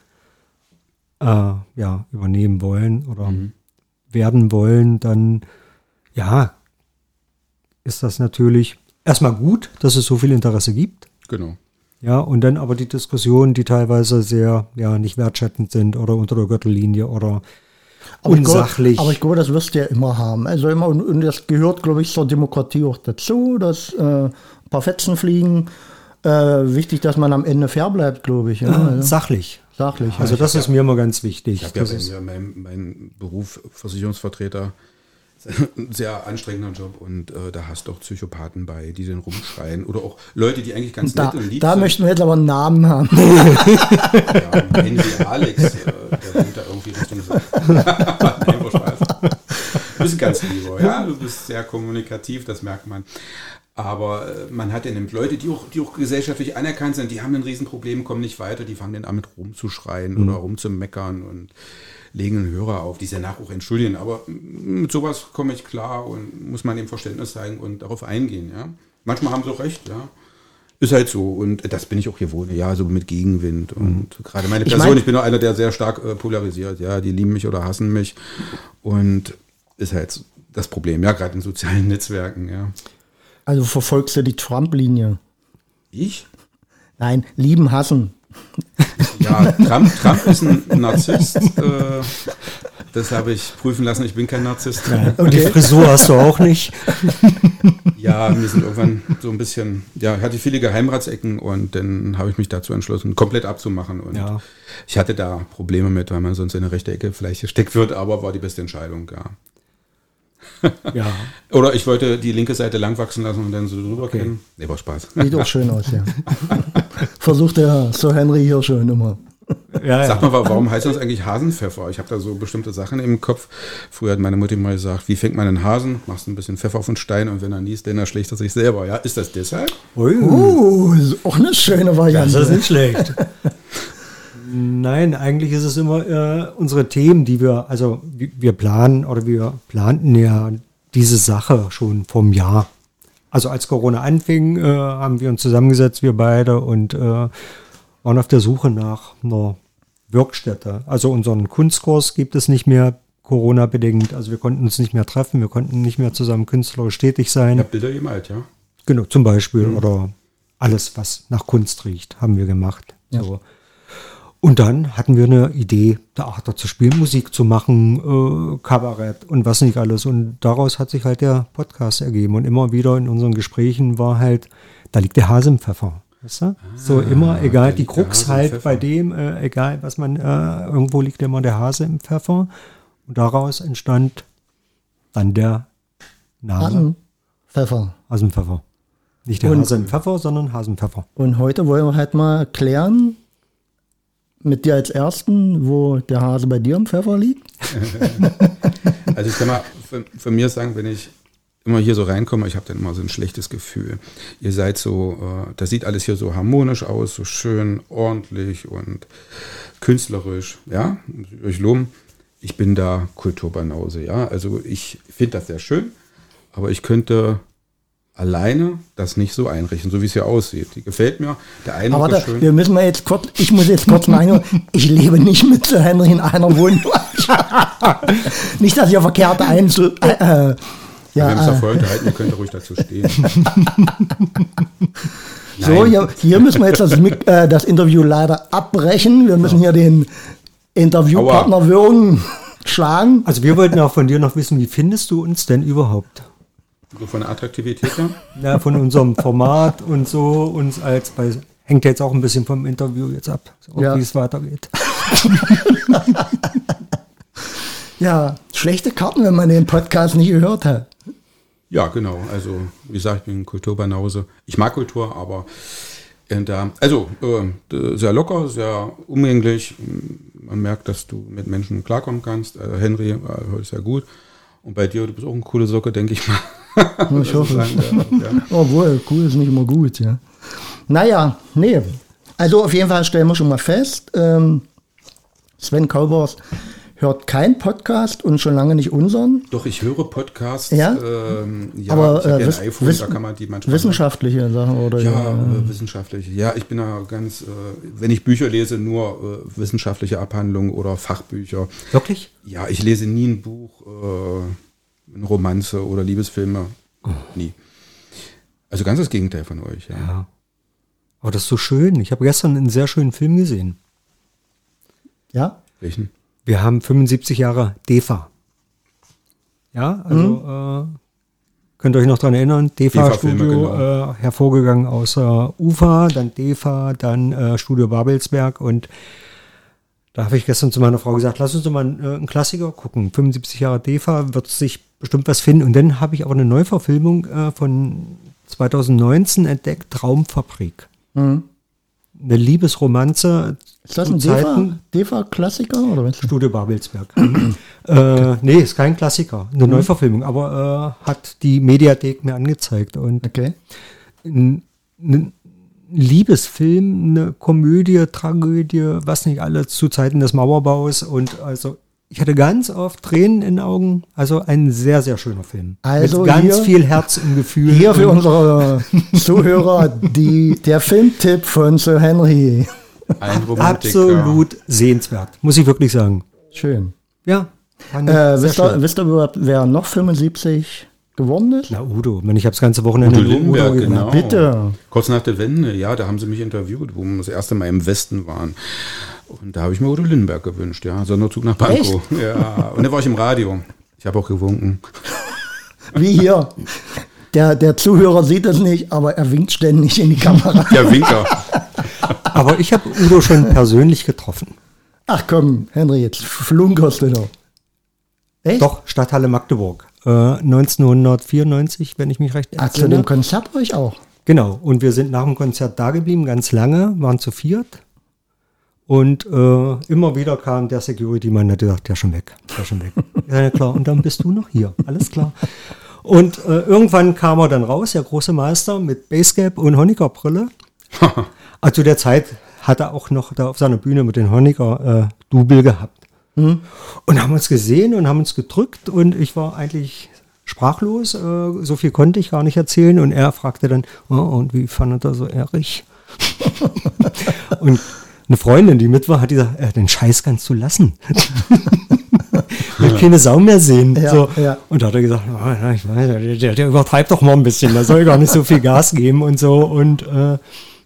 äh, ja, übernehmen wollen oder werden wollen. Dann, ja, ist das natürlich erstmal gut, dass es so viel Interesse gibt.
Genau.
Ja, und dann aber die Diskussionen, die teilweise sehr, ja, nicht wertschätzend sind oder unter der Gürtellinie oder
Aber ich glaube-
unsachlich.
aber ich glaube, das wirst du ja immer haben. Also immer, und, und das gehört, glaube ich, zur Demokratie auch dazu, dass äh, ein paar Fetzen fliegen. Äh, wichtig, dass man am Ende fair bleibt, glaube ich. Ja,
Ja,
also,
sachlich.
sachlich.
Also das ist mir immer ganz wichtig.
Ich habe ja
Das
bei
ist,
mir mein, mein Beruf Versicherungsvertreter ein sehr anstrengender Job und äh, da hast du auch Psychopathen bei, die den rumschreien oder auch Leute, die eigentlich ganz
da,
nett und lieb
da
sind.
möchten wir jetzt aber einen Namen haben.
ja, Henry Alex, äh, der wohnt da irgendwie Richtung Nein, Spaß. Du bist ganz lieber, ja, du bist sehr kommunikativ, das merkt man. Aber äh, man hat ja nämlich Leute, die auch, die auch gesellschaftlich anerkannt sind, die haben ein Riesenproblem, kommen nicht weiter, die fangen dann an mit rumzuschreien
Mhm.
oder rumzumeckern und legen einen Hörer auf, die sich danach auch entschuldigen. Aber mit sowas komme ich klar und muss man dem Verständnis zeigen und darauf eingehen. Ja? Manchmal haben sie auch recht, ja. Ist halt so. Und das bin ich auch gewohnt, ja, so mit Gegenwind. Und gerade meine
Ich
Person,
mein-
ich bin auch einer, der sehr stark äh, polarisiert. Ja, die lieben mich oder hassen mich. Und ist halt das Problem, ja, gerade in sozialen Netzwerken, ja.
Also verfolgst du die Trump-Linie?
Ich?
Nein, lieben, hassen.
Ja, Trump, Trump ist ein Narzisst. Äh, das habe ich prüfen lassen. Ich bin kein Narzisst.
Und die Frisur hast du auch nicht.
Ja, wir sind irgendwann so ein bisschen, ja, ich hatte viele Geheimratsecken und dann habe ich mich dazu entschlossen, komplett abzumachen. Und
Ja.
ich hatte da Probleme mit, weil man sonst in eine rechte Ecke vielleicht gesteckt wird, aber war die beste Entscheidung, ja.
Ja.
Oder ich wollte die linke Seite lang wachsen lassen und dann so drüber gehen. Nee, war Spaß.
Sieht auch schön aus, ja. Versucht der Sir Henry hier schon immer.
Ja,
Sag mal, warum heißt das eigentlich Hasenpfeffer? Ich habe da so bestimmte Sachen im Kopf. Früher hat meine Mutter mal gesagt, wie fängt man einen Hasen? Machst ein bisschen Pfeffer auf den Stein und wenn er niest, dann erschlägt er sich selber. Ja, ist das deshalb?
Ui,
Uh, ist auch eine schöne
das
Variante.
ist nicht schlecht. Nein, eigentlich ist es immer äh, unsere Themen, die wir, also wir planen oder wir planten ja diese Sache schon vom Jahr. Also als Corona anfing, äh, haben wir uns zusammengesetzt, wir beide, und äh, waren auf der Suche nach einer Wirkstätte. Also unseren Kunstkurs gibt es nicht mehr Corona-bedingt. Also wir konnten uns nicht mehr treffen, wir konnten nicht mehr zusammen künstlerisch tätig sein.
Ich habe Bilder gemalt, ja.
Genau, zum Beispiel. Oder alles, was nach Kunst riecht, haben wir gemacht. So. Und dann hatten wir eine Idee, Theater zu spielen, Musik zu machen, äh, Kabarett und was nicht alles. Und daraus hat sich halt der Podcast ergeben. Und immer wieder in unseren Gesprächen war halt, da liegt der Hase im Pfeffer. Weißt du? so immer, egal, die Krux halt bei dem, äh, egal was man, äh, irgendwo liegt immer der Hase im Pfeffer. Und daraus entstand dann der Name
Hasen, Pfeffer.
Hasenpfeffer. Nicht der
Und-
Hase im Pfeffer, sondern Hasenpfeffer.
Und heute wollen wir halt mal klären, mit dir als Ersten, wo der Hase bei dir im Pfeffer liegt.
Also ich kann mal von, von mir sagen, wenn ich immer hier so reinkomme, ich habe dann immer so ein schlechtes Gefühl. Ihr seid so, äh, das sieht alles hier so harmonisch aus, so schön, ordentlich und künstlerisch, ja, euch loben. Ich bin da Kulturbanause, ja, also ich finde das sehr schön, aber ich könnte alleine das nicht so einrichten, so wie es hier aussieht. Die gefällt mir, der Eindruck
Aber da,
ist schön.
wir müssen mal jetzt kurz, ich muss jetzt kurz mal einholen, ich lebe nicht mit Sir Henry in einer Wohnung. nicht, dass ihr verkehrt einzu... Äh, äh,
wir haben
ja,
da
äh,
vorher unterhalten, ihr könnt ruhig dazu stehen.
so, hier, hier müssen wir jetzt das, äh, das Interview leider abbrechen. Wir müssen hier den Interviewpartner Würgen schlagen.
Also wir wollten auch von dir noch wissen, wie findest du uns denn überhaupt?
So von der Attraktivität her.
Ja, von unserem Format und so, uns als bei, hängt jetzt auch ein bisschen vom Interview jetzt ab, so,
Ja.
wie es weitergeht.
Ja, schlechte Karten, wenn man den Podcast nicht gehört hat.
Ja, genau. Also, wie gesagt, ich bin Kulturbanause. Ich mag Kultur, aber äh, da, also äh, sehr locker, sehr umgänglich. Man merkt, dass du mit Menschen klarkommen kannst. Äh, Henry äh, sehr gut. Und bei dir, du bist auch eine coole Socke, denke ich mal.
Ja, ich hoffe.
Ja, ja.
Obwohl, cool ist nicht immer gut, ja. Naja, nee. Also auf jeden Fall stellen wir schon mal fest, ähm, Sven Kaubers hört kein Podcast und schon lange nicht unseren.
Doch, ich höre Podcasts.
Ja?
Ähm, ja
Aber
ich habe
äh,
ja iPhone,
wiss-
da kann man die manchmal.
wissenschaftliche Sachen oder
Ja, äh, wissenschaftlich. Ja, ich bin da ganz, äh, wenn ich Bücher lese, nur äh, wissenschaftliche Abhandlungen oder Fachbücher.
Wirklich?
Ja, ich lese nie ein Buch, äh, eine Romanze oder Liebesfilme. Nie. Also ganz das Gegenteil von euch. Ja.
Ja. Aber das ist so schön. Ich habe gestern einen sehr schönen Film gesehen.
Ja?
Welchen?
Wir haben 75 Jahre DEFA. Ja, also äh, könnt ihr euch noch dran erinnern? DEFA-Studio,
genau.
äh, hervorgegangen aus äh, UFA, dann DEFA, dann äh, Studio Babelsberg und da habe ich gestern zu meiner Frau gesagt, lass uns doch mal einen, äh, einen Klassiker gucken. 75 Jahre DEFA wird sich bestimmt was finden. Und dann habe ich aber eine Neuverfilmung äh, von 2019 entdeckt, Traumfabrik.
Mhm.
Eine Liebesromanze.
Ist das ein DEFA-Klassiker oder was?
Studio Babelsberg. äh, nee, ist kein Klassiker, eine Neuverfilmung, aber äh, hat die Mediathek mir angezeigt. Und
Okay.
ein, ein Liebesfilm, eine Komödie, Tragödie, was nicht alles zu Zeiten des Mauerbaus. Und also ich hatte ganz oft Tränen in den Augen. Also ein sehr, sehr schöner Film.
Also
Mit ganz
hier-
viel Herz und Gefühl.
Hier für unsere Zuhörer die, der Filmtipp von Sir Henry.
Ein.
Absolut sehenswert, muss ich wirklich sagen.
Schön.
Ja.
Äh, wisst, ihr, wisst ihr überhaupt, wer noch 75 geworden ist?
Na, Udo. Ich habe das ganze Wochenende
Udo Lindenberg,
gemacht.
genau.
Bitte.
Kurz nach der Wende, ja, da haben sie mich interviewt, wo wir das erste Mal im Westen waren. Und da habe ich mir Udo Lindenberg gewünscht, ja. Sonderzug nach Pankow. Ja. Und da war ich im Radio. Ich habe auch gewunken.
Wie hier. Der, der Zuhörer sieht es nicht, aber er winkt ständig in die Kamera.
Der Winker.
Aber ich habe Udo schon persönlich getroffen.
Ach komm, Henry, jetzt flunkerst du doch. Echt?
Doch, Stadthalle Magdeburg. Äh, 1994, wenn ich mich recht
Ah, zu
entsinne.
dem Konzert war ich auch.
Genau. Und wir sind nach dem Konzert da geblieben, ganz lange, waren zu viert. Und äh, immer wieder kam der Security-Mann, der hat gesagt, der ist schon weg, der ist schon weg. ja, klar. Und dann bist du noch hier. Alles klar. Und äh, irgendwann kam er dann raus, der große Meister, mit Basecap und Honecker-Brille. also zu der Zeit hat er auch noch da auf seiner Bühne mit den Honecker-Double gehabt. Und haben uns gesehen und haben uns gedrückt und ich war eigentlich sprachlos. Äh, so viel konnte ich gar nicht erzählen. Und er fragte dann, oh, und wie fand er so Erich? und eine Freundin, die mit war, hat gesagt, äh, den Scheiß kannst du lassen. Will keine Sau mehr sehen.
Ja,
so.
ja.
Und da hat er gesagt, oh, ich weiß, der, der, übertreibt doch mal ein bisschen, der soll gar nicht so viel Gas geben und so. Und äh,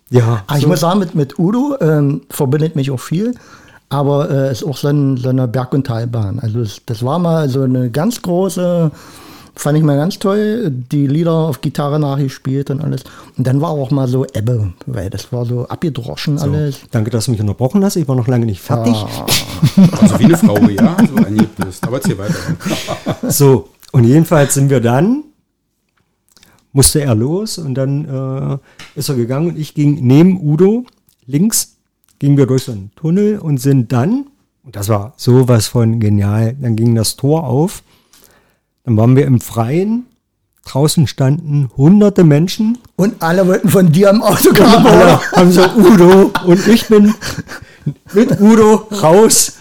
ja,
Ah, ich
so.
muss sagen, mit, mit Udo ähm, verbindet mich auch viel, aber äh, ist auch so, ein, so eine Berg- und Talbahn. Also es, das war mal so eine ganz große, fand ich mal ganz toll, die Lieder auf Gitarre nachgespielt und alles. Und dann war auch mal so Ebbe, weil das war so abgedroschen alles.
Danke, dass du mich unterbrochen hast. Ich war noch lange nicht fertig.
Also wie eine Frau, ja, so angepisst. Aber erzähl weiter.
So, und jedenfalls sind wir dann, musste er los und dann äh, ist er gegangen und ich ging neben Udo links, gingen wir durch so einen Tunnel und sind dann, und das war sowas von genial, dann ging das Tor auf, dann waren wir im Freien, draußen standen hunderte Menschen.
Und alle wollten von dir am Autogramm,
alle haben so Udo und ich bin mit Udo raus.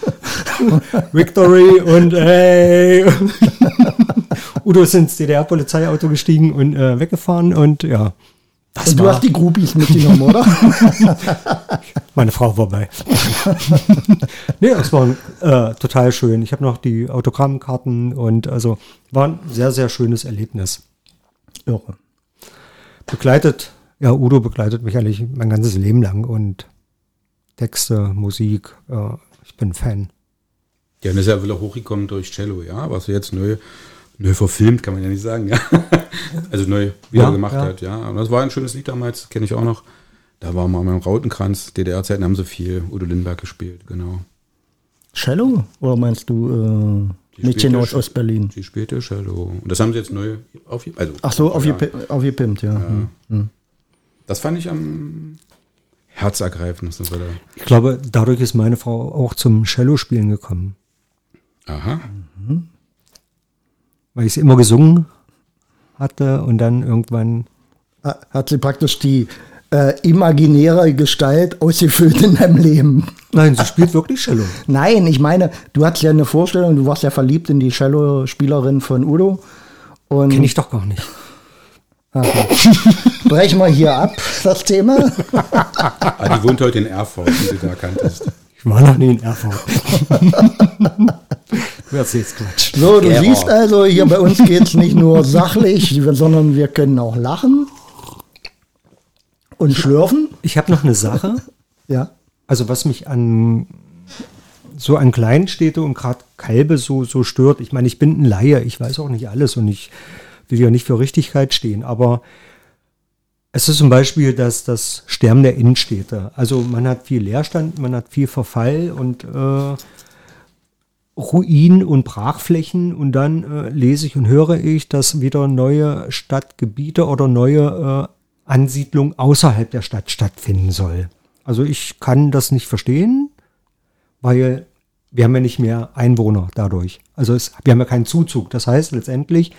Victory und hey. Udo ist ins DDR-Polizeiauto gestiegen und äh, weggefahren und ja, das
Und du
war
hast die Groupies mitgenommen, oder?
meine Frau vorbei. nee, es war äh, total schön. Ich habe noch die Autogrammkarten und also war ein sehr, sehr schönes Erlebnis.
Irre.
begleitet, ja, Udo begleitet mich eigentlich mein ganzes Leben lang und Texte, Musik, äh, ich bin Fan.
Ja, und das ist ja wieder hochgekommen durch Cello, ja, was er jetzt neu, neu verfilmt, kann man ja nicht sagen, ja. Also neu wieder
Ja,
gemacht
ja.
hat, ja. Und das war ein schönes Lied damals, kenne ich auch noch. Da war mal am Rautenkranz, DDR-Zeiten haben sie viel Udo Lindenberg gespielt, genau.
Cello? Oder meinst du äh,
Die
Mädchen aus Ostberlin?
Sie spielte Cello. Und das haben sie jetzt neu auf, also,
Ach so,
ja.
aufgepi- aufgepimpt, ja. Hm.
Das fand ich am herzergreifendsten.
Ich glaube, dadurch ist meine Frau auch zum Cello-Spielen gekommen,
Aha.
weil ich es immer gesungen hatte und dann irgendwann,
Ha- Hat sie praktisch die äh, imaginäre Gestalt ausgefüllt in deinem Leben.
nein, sie spielt wirklich Cello.
Nein, ich meine, du hattest ja eine Vorstellung, du warst ja verliebt in die Cello-Spielerin von Udo. Und
Kenne ich doch gar nicht.
brechen wir hier ab, das Thema.
Ah, die wohnt heute in Erfurt, wie du da kanntest.
Ich war noch nie in Erfurt. Wer erzählt's Quatsch?
So, du
Ja.
siehst also, hier bei uns geht es nicht nur sachlich, sondern wir können auch lachen und schlürfen.
Ich habe noch eine Sache,
Ja.
also was mich an so an Kleinstädte und gerade Kalbe so, so stört. Ich meine, ich bin ein Laie, ich weiß auch nicht alles und ich will ja nicht für Richtigkeit stehen, aber es ist zum Beispiel das, das Sterben der Innenstädte. Also man hat viel Leerstand, man hat viel Verfall und äh, Ruinen und Brachflächen und dann äh, lese ich und höre ich, dass wieder neue Stadtgebiete oder neue äh, Ansiedlungen außerhalb der Stadt stattfinden soll. Also ich kann das nicht verstehen, weil wir haben ja nicht mehr Einwohner dadurch. Also es, wir haben ja keinen Zuzug. Das heißt letztendlich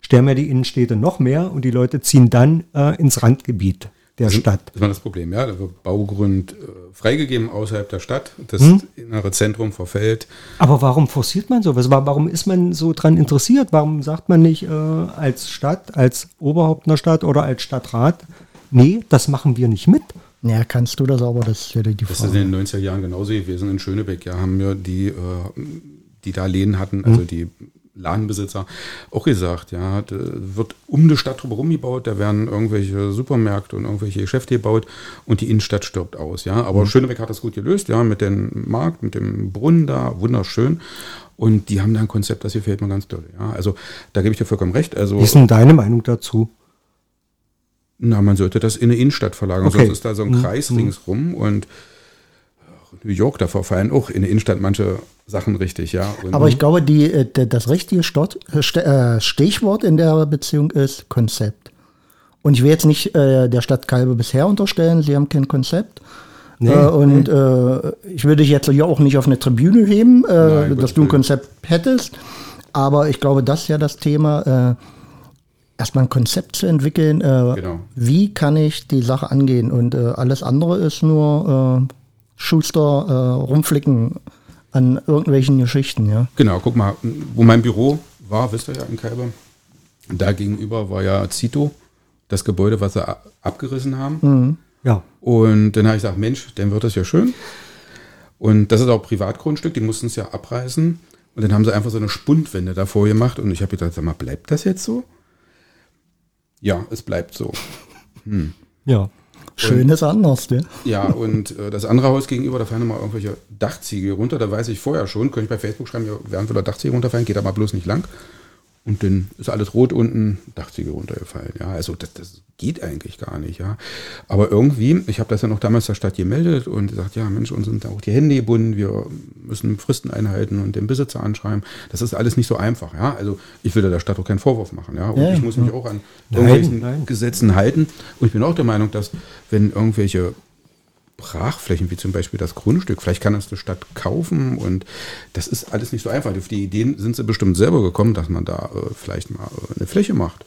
sterben ja die Innenstädte noch mehr und die Leute ziehen dann äh, ins Randgebiet der
Das
Stadt.
Das war das Problem, ja. Da wird Baugrund äh, freigegeben außerhalb der Stadt. Das
Hm?
innere Zentrum verfällt.
Aber warum forciert man sowas? Wa- Warum ist man so dran interessiert? Warum sagt man nicht äh, als Stadt, als Oberhaupt einer Stadt oder als Stadtrat, nee, das machen wir nicht mit?
Ja, kannst du das aber, das ist ja die
Das ist
Frage.
in den 90er Jahren genauso gewesen. In Schönebeck, ja, haben wir die, äh, die da Läden hatten, also die Ladenbesitzer, auch gesagt, ja, wird um die Stadt drumherum gebaut, da werden irgendwelche Supermärkte und irgendwelche Geschäfte gebaut und die Innenstadt stirbt aus, ja. Aber Schönebeck hat das gut gelöst, ja, mit dem Markt, mit dem Brunnen da, wunderschön. Und die haben da ein Konzept, das gefällt mir ganz doll, ja. Also da gebe ich dir vollkommen recht. Also
Wie ist denn deine Meinung dazu?
na, man sollte das in eine Innenstadt verlagern,
Okay.
sonst ist da so ein Kreis ringsrum und New York, da verfallen auch in der Innenstadt manche Sachen richtig, ja. Und
Aber ich glaube, die, äh, das richtige Stott, äh, äh, Stichwort in der Beziehung ist Konzept. Und ich will jetzt nicht äh, der Stadt Kalbe bisher unterstellen, sie haben kein Konzept.
Nee,
äh, und äh, ich würde dich jetzt hier auch nicht auf eine Tribüne heben, äh,
Nein,
dass du ein. Konzept hättest. Aber ich glaube, das ist ja das Thema, äh, erstmal ein Konzept zu entwickeln. Äh,
Genau.
Wie kann ich die Sache angehen? Und äh, alles andere ist nur äh, Schuster äh, rumflicken an irgendwelchen Geschichten, ja.
Genau, guck mal, wo mein Büro war, wisst ihr ja in Kalbe, da gegenüber war ja Zito, das Gebäude, was sie abgerissen haben.
Ja.
Und dann habe ich gesagt, Mensch, dann wird das ja schön. Und das ist auch Privatgrundstück, die mussten es ja abreißen. Und dann haben sie einfach so eine Spundwände davor gemacht. Und ich habe gedacht, sag mal, bleibt das jetzt so? Ja, es bleibt so.
Ja.
Schön ist anders, ne?
Ja, und äh, das andere Haus gegenüber, da fallen mal irgendwelche Dachziegel runter. Da weiß ich vorher schon, könnte ich bei Facebook schreiben, ja, während wieder Dachziegel runterfallen, geht aber bloß nicht lang. Und dann ist alles rot unten, Dachziegel runtergefallen. Ja, also das, das geht eigentlich gar nicht, ja. Aber irgendwie, ich habe das ja noch damals der Stadt gemeldet und gesagt, ja, Mensch, uns sind auch die Hände gebunden, wir müssen Fristen einhalten und den Besitzer anschreiben. Das ist alles nicht so einfach, ja. Also ich will da der Stadt auch keinen Vorwurf machen, ja. Und
Ja,
ich muss mich auch an
Nein,
irgendwelchen
nein.
Gesetzen halten. Und ich bin auch der Meinung, dass wenn irgendwelche Brachflächen, wie zum Beispiel das Grundstück. Vielleicht kann das eine Stadt kaufen und das ist alles nicht so einfach. Auf die Ideen sind sie bestimmt selber gekommen, dass man da äh, vielleicht mal äh, eine Fläche macht,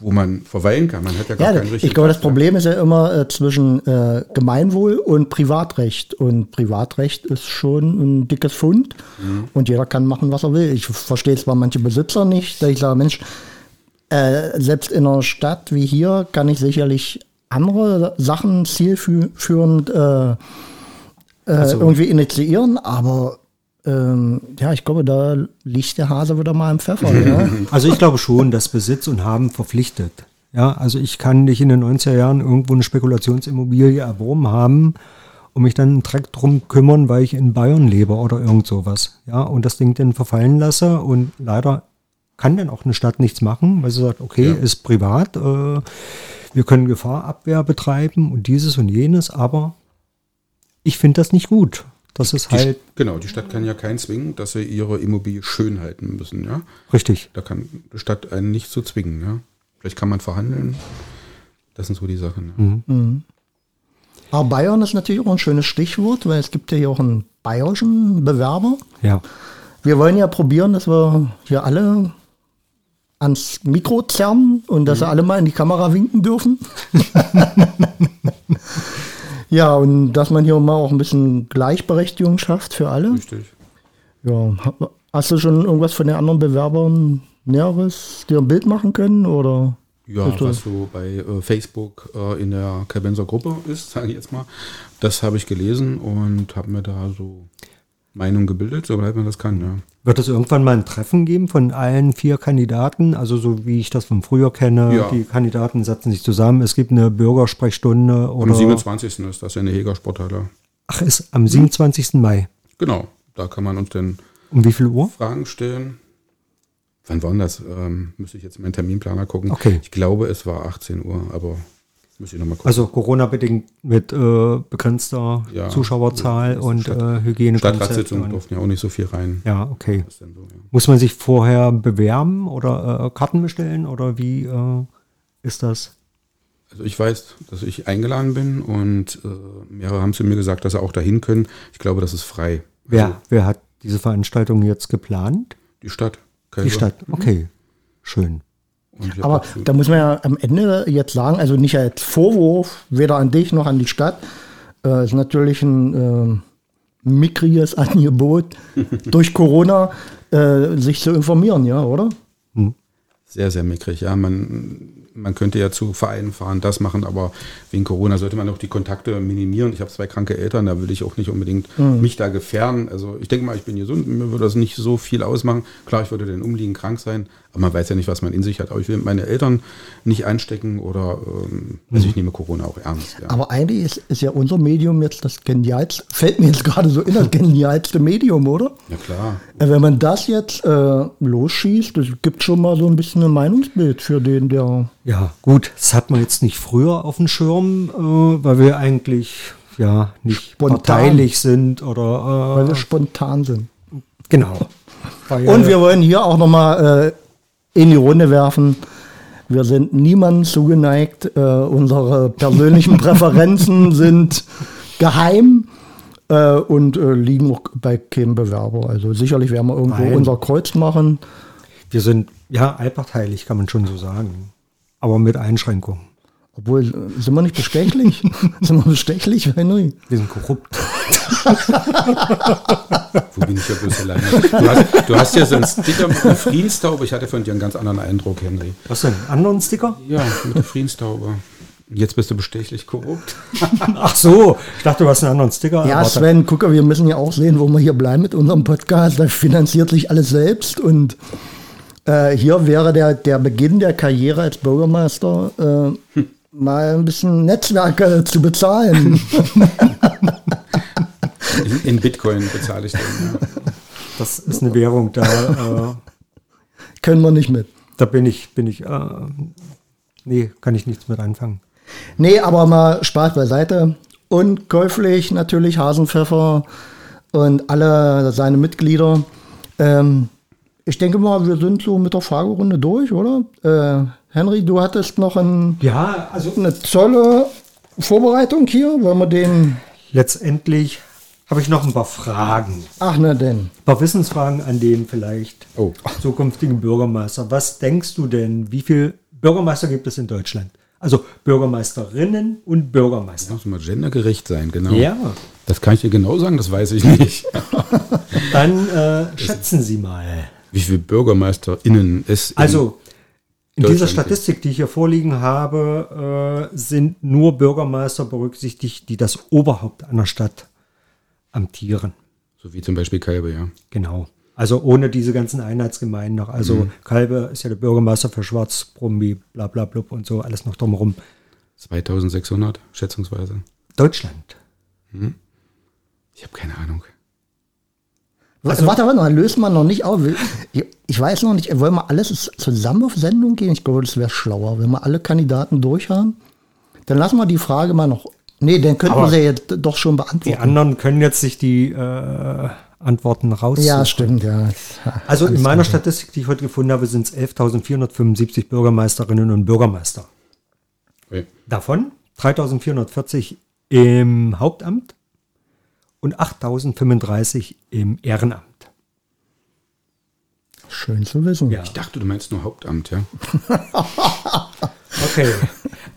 wo man verweilen kann. Man hat ja gar
Ja,
keinen richtigen
ich glaube, das
mehr.
Problem ist ja immer äh, zwischen äh, Gemeinwohl und Privatrecht. Und Privatrecht ist schon ein dickes Fund und jeder kann machen, was er will. Ich verstehe zwar manche Besitzer nicht, da ich sage, Mensch, äh, selbst in einer Stadt wie hier kann ich sicherlich andere Sachen zielführend äh, äh, irgendwie initiieren, aber ähm, ja, ich glaube, da liegt der Hase wieder mal im Pfeffer. ja.
Also ich glaube schon, dass Besitz und Haben verpflichtet. Ja, also ich kann nicht in den 90er Jahren irgendwo eine Spekulationsimmobilie erworben haben und mich dann einen Dreck drum kümmern, weil ich in Bayern lebe oder irgend sowas. Ja, und das Ding dann verfallen lasse und leider kann dann auch eine Stadt nichts machen, weil sie sagt, okay,
Ja.
ist privat, äh, wir können Gefahrabwehr betreiben und dieses und jenes, aber ich finde das nicht gut. Das ist
Die,
halt
genau, die Stadt kann ja keinen zwingen, dass sie ihre Immobilie schön halten müssen. Ja?
richtig.
Da kann die Stadt einen nicht so zwingen. Ja? Vielleicht kann man verhandeln. Das sind so die Sachen. Ja?
Aber Bayern ist natürlich auch ein schönes Stichwort, weil es gibt ja hier auch einen bayerischen Bewerber.
Ja.
Wir wollen ja probieren, dass wir hier alle ans Mikro zerren und dass wir alle mal in die Kamera winken dürfen. ja, und dass man hier mal auch ein bisschen Gleichberechtigung schafft für alle.
Richtig.
Ja, ha- hast du schon irgendwas von den anderen Bewerbern Näheres dir ein Bild machen können? Oder?
Ja, was so bei äh, Facebook äh, in der Kalbenser Gruppe ist, sage ich jetzt mal, das habe ich gelesen und habe mir da so Meinung gebildet, soweit man das kann, ja.
Wird es irgendwann mal ein Treffen geben von allen vier Kandidaten? Also so wie ich das von früher kenne,
Ja.
die Kandidaten setzen sich zusammen, es gibt eine Bürgersprechstunde oder.
Am 27. ist das in der Heger Sporthalle.
Ach, ist am 27. Mai.
Genau, da kann man uns dann
Um wie viel Uhr?
Fragen stellen. Wann war denn das? Ähm, müsste ich jetzt in meinen Terminplaner gucken.
Okay.
Ich glaube, es war 18 Uhr, aber müsste ich nochmal gucken.
Also Corona-bedingt mit äh, begrenzter
Ja.
Zuschauerzahl
ist
und
Stadt-
äh, Hygienekonzept.
Stadtratssitzungen durften ja auch nicht so viel rein.
Ja, okay.
So, ja.
Muss man sich vorher bewerben oder äh, Karten bestellen oder wie äh, ist das?
Also ich weiß, dass ich eingeladen bin und äh, mehrere haben zu mir gesagt, dass sie auch dahin können. Ich glaube, das ist frei.
Wer,
Also
wer hat diese Veranstaltung jetzt geplant?
die Stadt.
Die
Kaiser.
Stadt. Okay, schön.
Aber da muss man ja am Ende jetzt sagen, also nicht als Vorwurf, weder an dich noch an die Stadt, äh, ist natürlich ein äh, mickriges Angebot durch Corona, äh, sich zu informieren, ja, oder?
Sehr, sehr mickrig, ja. Man, man könnte ja zu Vereinen fahren, das machen, aber wegen Corona sollte man auch die Kontakte minimieren. Ich habe zwei kranke Eltern, da will ich auch nicht unbedingt mich da gefährden. Also ich denke mal, ich bin gesund, mir würde das nicht so viel ausmachen. Klar, ich würde dann umliegen krank sein, aber man weiß ja nicht, was man in sich hat. Aber ich will meine Eltern nicht anstecken oder ähm, also ich nehme Corona auch ernst. Ja.
Aber eigentlich ist, ist ja unser Medium jetzt das genialste, fällt mir jetzt gerade so in, das genialste Medium, oder?
ja klar.
Äh, Wenn man das jetzt äh, losschießt, das gibt schon mal so ein bisschen ein Meinungsbild für den, der.
Ja, gut, das hat man jetzt nicht früher auf dem Schirm, äh, weil wir eigentlich ja nicht
Spontan.
parteilich sind
Weil
oder
wir
äh,
spontan sind.
genau. Weil,
Und wir wollen hier auch nochmal äh, in die Runde werfen. Wir sind niemandem zugeneigt. Äh, unsere persönlichen Präferenzen sind geheim äh, und äh, liegen auch bei keinem Bewerber. Also sicherlich werden wir irgendwo
Nein.
unser Kreuz machen.
wir sind ja allparteilich, kann man schon so sagen. Aber mit Einschränkungen.
Obwohl, äh, sind wir nicht bestechlich? sind wir bestechlich, Henry?
Wir sind korrupt.
Wo bin ich ja bloß alleine? Du hast, du hast ja so einen Sticker mit einer Friedenstaube. Ich hatte von dir einen ganz anderen Eindruck, Henry.
Was denn? Anderen Sticker?
Ja, mit der Friedenstaube. Jetzt bist du bestechlich korrupt.
Ach so, ich dachte, du hast einen anderen Sticker.
Ja,
erwartet.
Sven, guck, wir müssen ja auch sehen, wo wir hier bleiben mit unserem Podcast. Da finanziert sich alles selbst. Und äh, hier wäre der, der Beginn der Karriere als Bürgermeister äh, mal ein bisschen Netzwerke zu bezahlen.
In, in Bitcoin bezahle ich den. Ja.
Das ist eine Währung, da, äh,
Können wir nicht mit.
da bin ich, bin ich, äh, nee, kann ich nichts mit anfangen.
Nee, aber mal Spaß beiseite. Und käuflich natürlich Hasenpfeffer und alle seine Mitglieder. Ähm, ich denke mal, wir sind so mit der Fragerunde durch, oder? Äh, Henry, du hattest noch ein,
Ja, also
eine tolle Vorbereitung hier, wenn wir den.
letztendlich habe ich noch ein paar Fragen.
Ach, na denn.
Ein paar Wissensfragen an den vielleicht
Oh.
zukünftigen Bürgermeister. Was denkst du denn, wie viele Bürgermeister gibt es in Deutschland? Also Bürgermeisterinnen und Bürgermeister.
Muss mal gendergerecht sein, genau.
Ja,
Das kann ich dir genau sagen, das weiß ich nicht.
dann äh, schätzen Sie mal.
Wie viele BürgermeisterInnen es in
Also in dieser. Statistik, die ich hier vorliegen habe, äh, sind nur Bürgermeister berücksichtigt, die das Oberhaupt einer Stadt amtieren.
So wie zum Beispiel Kalbe, ja.
Genau. Also ohne diese ganzen Einheitsgemeinden noch. Also
Mhm.
Kalbe ist ja der Bürgermeister für Schwarz, Brumbi, bla bla blub und so, alles noch drumherum.
2600 schätzungsweise.
Deutschland.
Ich habe keine Ahnung.
warte, warte, warte, mal, löst man noch nicht auf. Ich, ich weiß noch nicht, wollen wir alles zusammen auf Sendung gehen? Ich glaube, das wäre schlauer, wenn wir alle Kandidaten durch haben. Dann lassen wir die Frage mal noch. Nee, dann könnten wir
Aber
sie jetzt doch schon
Die
beantworten.
anderen können jetzt sich die äh, Antworten raus.
Ja, stimmt, ja.
Also in meiner
klar.
Statistik, die ich heute gefunden habe, sind es 11.475 Bürgermeisterinnen und Bürgermeister.
Okay.
Davon 3.440 im Hauptamt und 8.035 im Ehrenamt.
Schön zu wissen.
Ja.
Ich dachte, du meinst nur Hauptamt, ja.
Okay.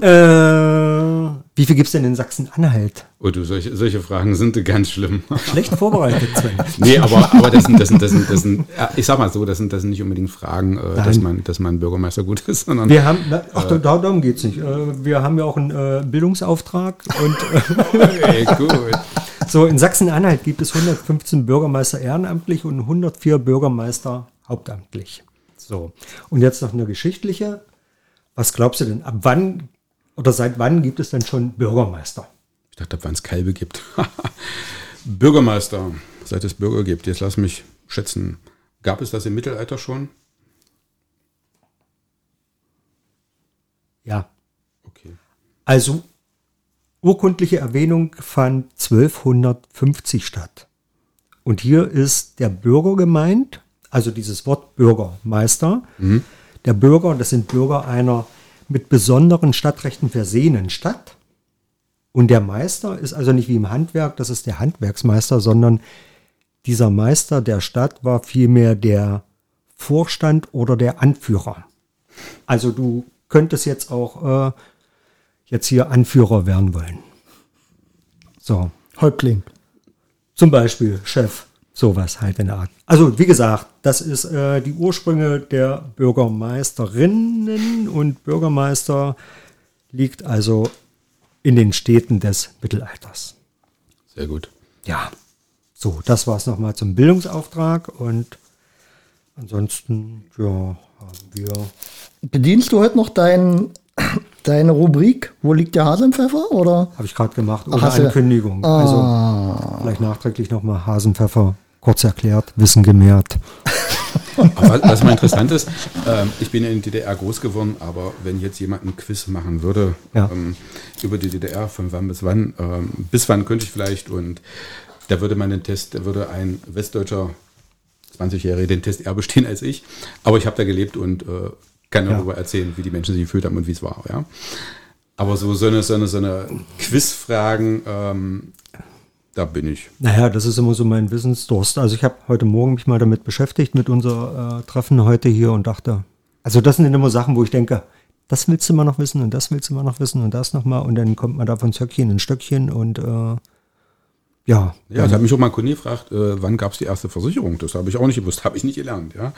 äh, wie viel gibt es denn in Sachsen-Anhalt?
Oh, du, solche, solche Fragen sind ganz schlimm.
Schlecht vorbereitet, Sven.
nee, aber, aber das sind, das sind, das sind, das sind, ich sag mal so, das sind, das sind nicht unbedingt Fragen, äh, dass man, dass man Bürgermeister gut ist, sondern
Wir haben, na, ach, da- darum geht es nicht. Äh, Wir haben ja auch einen äh, Bildungsauftrag und äh,
Ey, gut.
so in Sachsen-Anhalt gibt es 115 Bürgermeister ehrenamtlich und 104 Bürgermeister hauptamtlich. So. Und jetzt noch eine geschichtliche. Was glaubst du denn? Ab wann oder seit wann gibt es denn schon Bürgermeister?
Ich dachte, wann es Kalbe gibt. Bürgermeister, seit es Bürger gibt. Jetzt lass mich schätzen. Gab es das im Mittelalter schon?
Ja.
Okay.
Also urkundliche Erwähnung fand 1250 statt. Und hier ist der Bürger gemeint, also dieses Wort Bürgermeister. Der Bürger, das sind Bürger einer mit besonderen Stadtrechten versehenen Stadt. Und der Meister ist also nicht wie im Handwerk, das ist der Handwerksmeister, sondern dieser Meister der Stadt war vielmehr der Vorstand oder der Anführer. Also du könntest jetzt auch äh, jetzt hier Anführer werden wollen. So.
Häuptling.
Zum Beispiel Chef. Sowas halt in der Art. Also wie gesagt, das ist äh, die Ursprünge der Bürgermeisterinnen und Bürgermeister liegt also in den Städten des Mittelalters.
Sehr gut.
Ja, so, das war es nochmal zum Bildungsauftrag und ansonsten, ja, haben wir.
Bedienst du heute noch dein, deine Rubrik? Wo liegt der Hase im Pfeffer? Oder?
Habe ich gerade gemacht, ohne
Ach,
Ankündigung.
Ah.
Also vielleicht nachträglich nochmal Hasenpfeffer kurz erklärt, Wissen gemehrt.
Aber was mal interessant ist, ähm, ich bin ja in der DDR groß geworden, aber wenn jetzt jemand einen Quiz machen würde
Ja.
ähm, über die DDR, von wann bis wann, ähm, bis wann könnte ich vielleicht und da würde man den Test, da würde ein Westdeutscher 20-Jähriger den Test eher bestehen als ich, aber ich habe da gelebt und äh, kann
Ja.
darüber erzählen, wie die Menschen sich gefühlt haben und wie es war, ja. Aber so, so eine, so eine, so eine Quizfragen, ähm, da bin ich.
Naja, das ist immer so mein Wissensdurst. Also ich habe heute Morgen mich mal damit beschäftigt, mit unser äh, Treffen heute hier und dachte, also das sind immer Sachen, wo ich denke, das willst du mal noch wissen und das willst du mal noch wissen und das nochmal und dann kommt man da von Zöckchen in Stöckchen und äh, ja.
Ja, das hat mich auch mal ein Kunde gefragt, äh, wann gab es die erste Versicherung? Das habe ich auch nicht gewusst, habe ich nicht gelernt. Ja.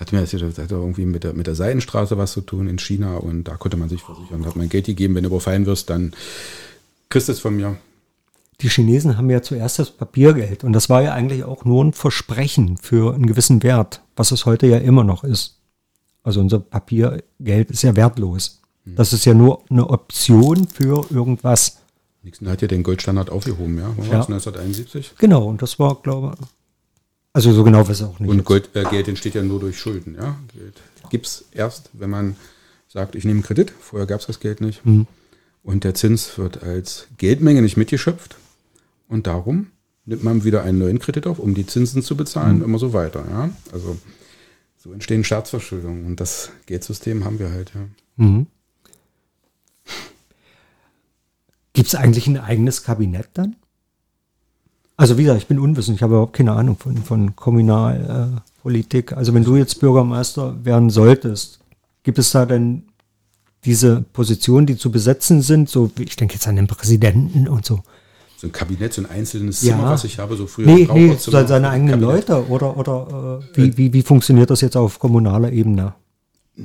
Hat mir das, das hat irgendwie mit der, mit der Seidenstraße was zu tun in China und da konnte man sich versichern. Hat mein Geld gegeben, wenn du überfallen wirst, dann kriegst du es von mir.
Die Chinesen haben ja zuerst das Papiergeld und das war ja eigentlich auch nur ein Versprechen für einen gewissen Wert, was es heute ja immer noch ist. Also unser Papiergeld ist ja wertlos. Das ist ja nur eine Option für irgendwas.
Nixon hat ja den Goldstandard aufgehoben, ja. War
Ja.
das 1971?
Genau, und das war, glaube ich, also so genau weiß ich auch nicht.
Und. Gold, äh, Geld entsteht ja nur durch Schulden, ja. Geld gibt es erst, wenn man sagt, ich nehme einen Kredit. Vorher gab es das Geld nicht. Und der Zins wird als Geldmenge nicht mitgeschöpft. Und darum nimmt man wieder einen neuen Kredit auf, um die Zinsen zu bezahlen, immer so weiter, ja. Also so entstehen Staatsverschuldungen. Und das Geldsystem haben wir halt, ja.
Gibt es eigentlich ein eigenes Kabinett dann? Also wie gesagt, ich bin unwissend, ich habe überhaupt keine Ahnung von, von Kommunalpolitik. Äh, also wenn du jetzt Bürgermeister werden solltest, gibt es da denn diese Positionen, die zu besetzen sind? So, wie- ich denke jetzt an den Präsidenten und so.
So ein Kabinett, so ein einzelnes
Ja.
Zimmer, was ich habe, so früher.
Nee, nee, seine eigenen
Kabinett.
Leute oder, oder äh, wie, wie, wie funktioniert das jetzt auf kommunaler Ebene?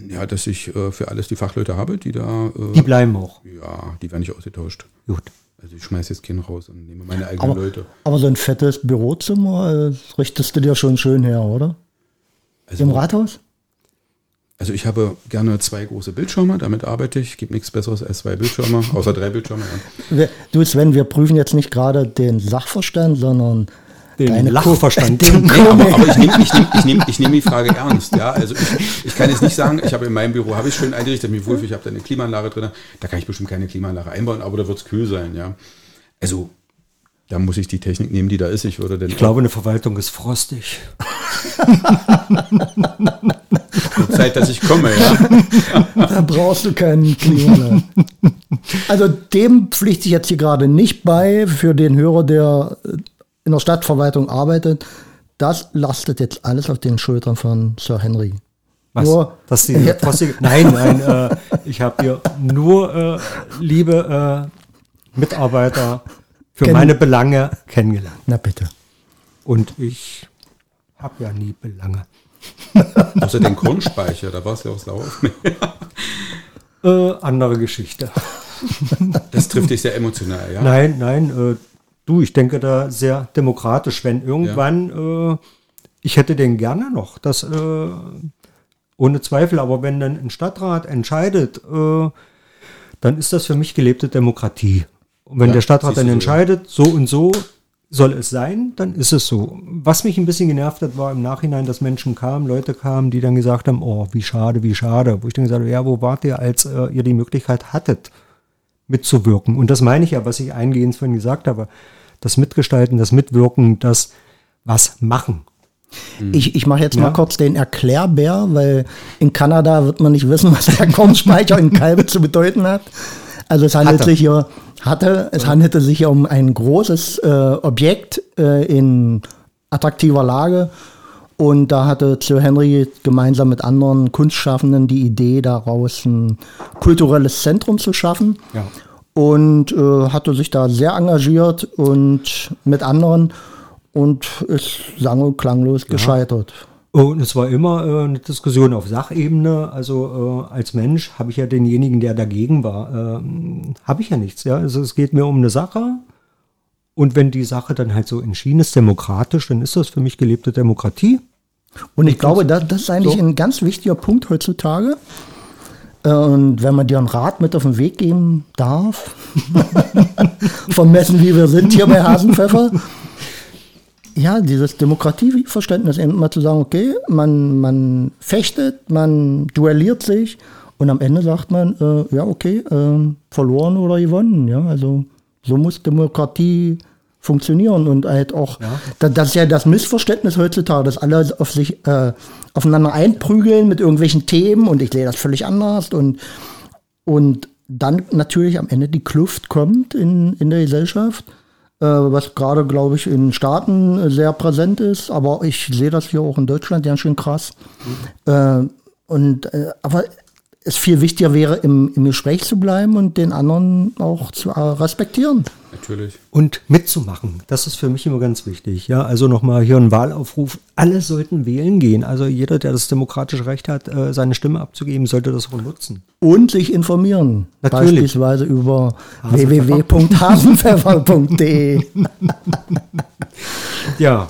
Ja, dass ich äh, für alles die Fachleute habe, die da. Äh,
Die bleiben auch.
ja, die werden nicht ausgetauscht.
Gut.
Also ich schmeiße jetzt keinen raus und nehme meine eigenen
Aber,
Leute.
aber so ein fettes Bürozimmer äh, richtest du dir schon schön her, oder?
Also,
Im Rathaus?
Also ich habe gerne zwei große Bildschirme, damit arbeite ich. Gibt nichts Besseres als zwei Bildschirme, außer drei Bildschirme. Ja.
Wir, du Sven, wir prüfen jetzt nicht gerade den Sachverstand, sondern
Den
deine
Lachverstand.
Nee, aber, aber ich nehme ich nehm, ich nehm, ich nehm die Frage ernst. Ja? Also ich, ich kann jetzt nicht sagen, ich habe in meinem Büro, habe ich schön eingerichtet, mich wohlfühle, ich habe da eine Klimaanlage drin. Da kann ich bestimmt keine Klimaanlage einbauen, aber da wird es kühl sein. Ja? Also da muss ich die Technik nehmen, die da ist. Ich würde denn
Ich glaube, eine Verwaltung ist frostig.
Zeit, dass ich komme. Ja?
Da brauchst du keinen Klimaanlage. Also dem pflichte ich jetzt hier gerade nicht bei für den Hörer, der in der Stadtverwaltung arbeitet. Das lastet jetzt alles auf den Schultern von Sir Henry.
Was?
Nur-
Dass die frostige, nein, nein, äh, ich habe hier nur äh, liebe äh, Mitarbeiter für
Kennen-
meine Belange kennengelernt.
Na bitte.
Und ich habe ja nie Belange.
Außer den Kornspeicher, da war es ja auch sauer.
Äh, andere Geschichte.
Das trifft dich sehr emotional, ja?
Nein, nein, äh, du, ich denke da sehr demokratisch, wenn irgendwann, äh, ich hätte den gerne noch, das äh, ohne Zweifel, aber wenn dann ein Stadtrat entscheidet, äh, dann ist das für mich gelebte Demokratie. Und wenn
Ja,
der Stadtrat dann entscheidet, so und so soll es sein, dann ist es so. Was mich ein bisschen genervt hat, war im Nachhinein, dass Menschen kamen, Leute kamen, die dann gesagt haben, oh, wie schade, wie schade. Wo ich dann gesagt habe, ja, wo wart ihr, als äh, ihr die Möglichkeit hattet, mitzuwirken? Und das meine ich ja, was ich eingehend vorhin gesagt habe. Das Mitgestalten, das Mitwirken, das was machen.
Ich, ich mache jetzt mal kurz den Erklärbär, weil in Kanada wird man nicht wissen, was der Kornspeicher in Kalbe zu bedeuten hat. Also es handelt
Hatte.
sich hier, hatte, es handelte sich hier um ein großes äh, Objekt äh, in attraktiver Lage. Und da hatte Sir Henry gemeinsam mit anderen Kunstschaffenden die Idee, daraus ein kulturelles Zentrum zu schaffen.
Ja.
Und äh, hatte sich da sehr engagiert und mit anderen und ist sang- und klanglos gescheitert.
Und es war immer äh, eine Diskussion auf Sachebene. Also äh, als Mensch habe ich ja denjenigen, der dagegen war, ähm, habe ich ja nichts. Ja? Also es geht mir um eine Sache. Und wenn die Sache dann halt so entschieden ist, demokratisch, dann ist das für mich gelebte Demokratie.
Und ich glaube, das, das ist eigentlich
So.
ein ganz wichtiger Punkt heutzutage. Äh, Und wenn man dir einen Rat mit auf den Weg geben darf, vermessen wie wir sind hier bei Hasenpfeffer, ja, dieses Demokratieverständnis, eben mal zu sagen, okay, man, man fechtet, man duelliert sich und am Ende sagt man, äh, ja, okay, äh, verloren oder gewonnen. Ja, also so muss Demokratie funktionieren und halt auch, da, das ist ja das Missverständnis heutzutage, dass alle auf sich äh, aufeinander einprügeln mit irgendwelchen Themen und ich sehe das völlig anders und und dann natürlich am Ende die Kluft kommt in, in der Gesellschaft, was gerade, glaube ich, in Staaten äh, sehr präsent ist. Aber ich sehe das hier auch in Deutschland ganz schön krass. Äh, und, äh, aber es viel wichtiger wäre, im, im Gespräch zu bleiben und den anderen auch zu äh, respektieren.
Natürlich.
Und mitzumachen, das ist für mich immer ganz wichtig. Ja, also nochmal hier ein Wahlaufruf. Alle sollten wählen gehen. Also jeder, der das demokratische Recht hat, äh, seine Stimme abzugeben, sollte das auch nutzen.
Und sich informieren.
Natürlich.
Beispielsweise über
Hasenpfeffer.
www.hasenpfeffer.de.
Ja,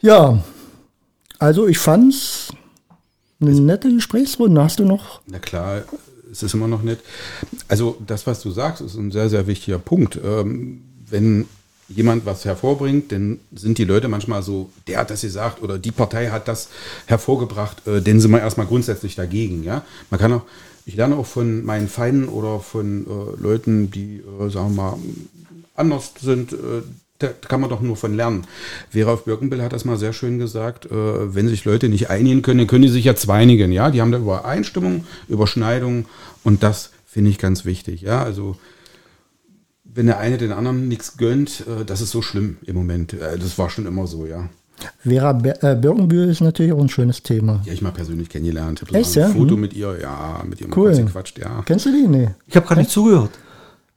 Ja, also ich fand's eine nette Gesprächsrunde. Hast du noch?
Na klar, es ist immer noch nett. Also das, was du sagst, ist ein sehr, sehr wichtiger Punkt. Ähm, wenn jemand was hervorbringt, dann sind die Leute manchmal so, der hat das gesagt oder die Partei hat das hervorgebracht, äh, dann sind wir erstmal grundsätzlich dagegen. Ja? Man kann auch, ich lerne auch von meinen Feinden oder von äh, Leuten, die, äh, sagen wir mal, anders sind, äh, da kann man doch nur von lernen. Vera auf Birkenbill hat das mal sehr schön gesagt, äh, wenn sich Leute nicht einigen können, dann können die sich ja zweinigen, ja. Die haben da Übereinstimmung, Überschneidung und das finde ich ganz wichtig, ja. Also wenn der eine den anderen nichts gönnt, äh, das ist so schlimm im Moment. Äh, das war schon immer so, ja.
Vera Be äh, Birkenbühl ist natürlich auch ein schönes Thema.
Die habe ich mal persönlich kennengelernt. Ich habe
Echt,
so ein
ja?
Foto
Mhm.
mit ihr, ja, mit ihr mal
Cool.
kurz gequatscht, ja.
Kennst du die? Nee.
ich habe gerade nicht zugehört.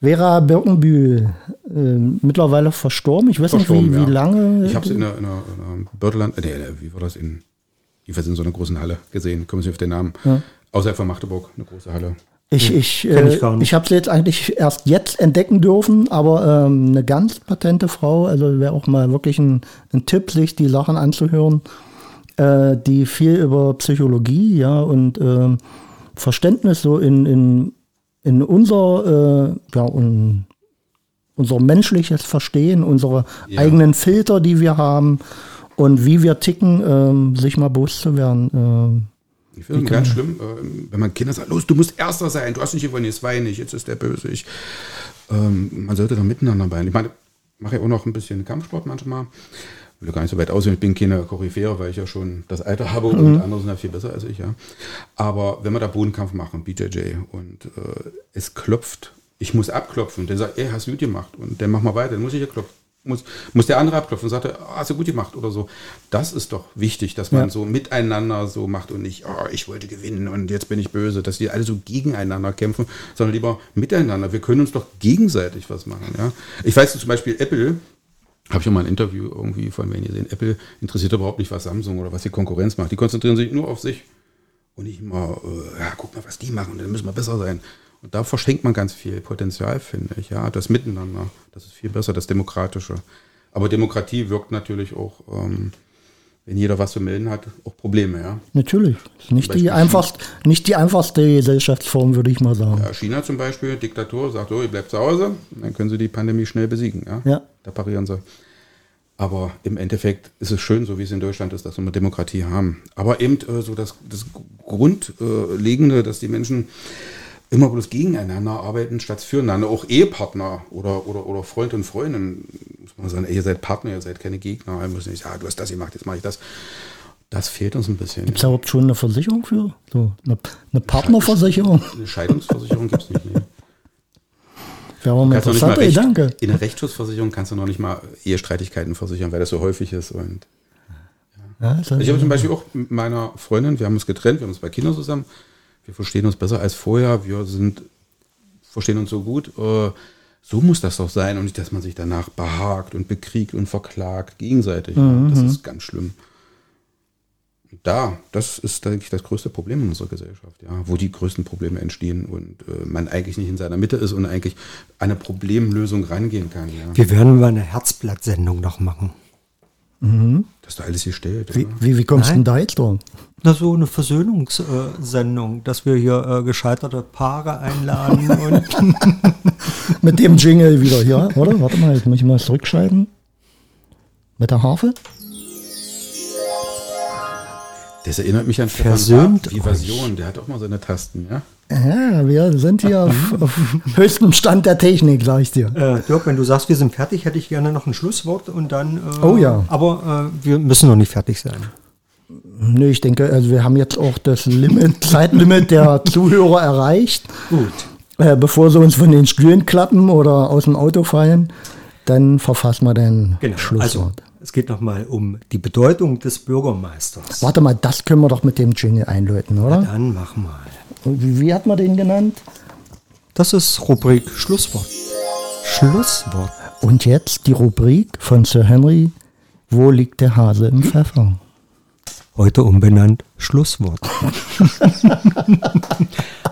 Vera Birkenbühl, äh, mittlerweile verstorben. Ich weiß
Verstorben,
nicht, wie,
ja.
wie lange.
Ich habe sie in einer, in einer, in Bördeland, äh, nee, wie war das in, jedenfalls in so einer großen Halle gesehen, kommen Sie auf den Namen. Außerhalb von Magdeburg, eine große Halle.
Ich, ich,
Kenn ich
äh,
gar nicht.
ich habe sie jetzt eigentlich erst jetzt entdecken dürfen, aber ähm, eine ganz patente Frau, also wäre auch mal wirklich ein, ein Tipp, sich die Sachen anzuhören, äh, die viel über Psychologie, ja, und ähm, Verständnis so in, in, in unser, äh, ja, un, unser menschliches Verstehen, unsere
Ja.
eigenen Filter, die wir haben und wie wir ticken, ähm, sich mal bewusst zu werden. ähm,
Ich finde es ganz schlimm, äh, wenn man Kinder sagt, los, du musst Erster sein, du hast nicht gewonnen, jetzt weine ich, jetzt ist der böse. Ich, ähm, man sollte doch miteinander weinen. Ich meine, ich mache ja auch noch ein bisschen Kampfsport manchmal. Ich will gar nicht so weit aussehen, ich bin keine Koryphäre, weil ich ja schon das Alter habe und andere sind ja viel besser als ich, ja. Aber wenn wir da Bodenkampf machen, BJJ, und äh, es klopft, ich muss abklopfen, der sagt, ey, hast du gut gemacht, und dann mach mal weiter, dann muss ich ja klopfen. Muss, muss der andere abklopfen und sagt, ah, hast du gut gemacht oder so. Das ist doch wichtig, dass man
Ja.
so miteinander so macht und nicht, oh, ich wollte gewinnen und jetzt bin ich böse, dass die alle so gegeneinander kämpfen, sondern lieber miteinander. Wir können uns doch gegenseitig was machen. Ja? Ich weiß zum Beispiel, Apple, habe ich auch mal ein Interview irgendwie von wenn ihr gesehen, Apple interessiert überhaupt nicht, was Samsung oder was die Konkurrenz macht. Die konzentrieren sich nur auf sich und nicht immer, äh, ja, guck mal, was die machen, dann müssen wir besser sein. Und da verschenkt man ganz viel Potenzial, finde ich. Ja, das Miteinander, das ist viel besser, das Demokratische. Aber Demokratie wirkt natürlich auch, ähm, wenn jeder was zu melden hat, auch Probleme. Ja.
Natürlich. Nicht die, einfachst, nicht die einfachste Gesellschaftsform, würde ich mal sagen.
Ja, China zum Beispiel, Diktatur, sagt, oh, ihr bleibt zu Hause, dann können sie die Pandemie schnell besiegen. Ja?
Ja.
Da parieren sie. Aber im Endeffekt ist es schön, so wie es in Deutschland ist, dass wir eine Demokratie haben. Aber eben äh, so das, das Grundlegende, dass die Menschen immer bloß gegeneinander arbeiten statt füreinander. Auch Ehepartner oder, oder, oder Freund und Freundin. Muss man sagen, ey, ihr seid Partner, ihr seid keine Gegner. Wir müssen nicht sagen, ah, du hast das gemacht, jetzt mache ich das. Das fehlt uns ein bisschen.
Gibt es überhaupt schon eine Versicherung für? So, eine, eine Partnerversicherung?
Eine Scheidungsversicherung gibt es nicht. Nee.
Wäre aber ein interessanter Gedanke.
in der Rechtsschutzversicherung kannst du noch nicht mal Ehestreitigkeiten versichern, weil das so häufig ist. Und
Ja, halt-
ich habe zum Beispiel auch mit meiner Freundin, wir haben uns getrennt, wir haben uns bei Kindern zusammen, wir verstehen uns besser als vorher, wir sind, verstehen uns so gut. Äh, so muss das doch sein und nicht, dass man sich danach behagt und bekriegt und verklagt gegenseitig. Das ist ganz schlimm. Da, das ist, denke ich, das größte Problem in unserer Gesellschaft, ja, wo die größten Probleme entstehen und äh, man eigentlich nicht in seiner Mitte ist und eigentlich eine Problemlösung rangehen kann. Ja.
Wir werden mal eine Herzblatt-Sendung noch machen.
Das ist da alles gestellt.
wie,
ja.
wie, wie kommst du denn da jetzt drauf?
Na, so eine Versöhnungssendung, dass wir hier äh, gescheiterte Paare einladen und
Mit dem Jingle wieder hier, oder? Warte mal, jetzt muss ich mal zurückschalten. Mit der Harfe?
Das erinnert mich an Stefan
Versöhnt
Raab, die Version, der hat auch mal seine Tasten, ja.
Ja, wir sind hier auf, auf höchstem Stand der Technik, sag ich dir.
äh, Dirk, wenn du sagst, wir sind fertig, hätte ich gerne noch ein Schlusswort und dann. Äh,
Oh ja.
Aber äh, wir müssen noch nicht fertig sein.
Nö, ich denke, also wir haben jetzt auch das Limit, Zeitlimit der Zuhörer erreicht.
Gut.
Äh, bevor sie uns von den Stühlen klappen oder aus dem Auto fallen, dann verfassen wir den
Genau. Also
Schlusswort.
Es geht nochmal um die Bedeutung des Bürgermeisters.
Warte mal, das können wir doch mit dem Jingle einläuten, oder?
Dann mach mal.
Wie, wie hat man den genannt?
Das ist Rubrik Schlusswort. Schlusswort.
Und jetzt die Rubrik von Sir Henry. Wo liegt der Hase im Pfeffer?
Heute umbenannt Schlusswort.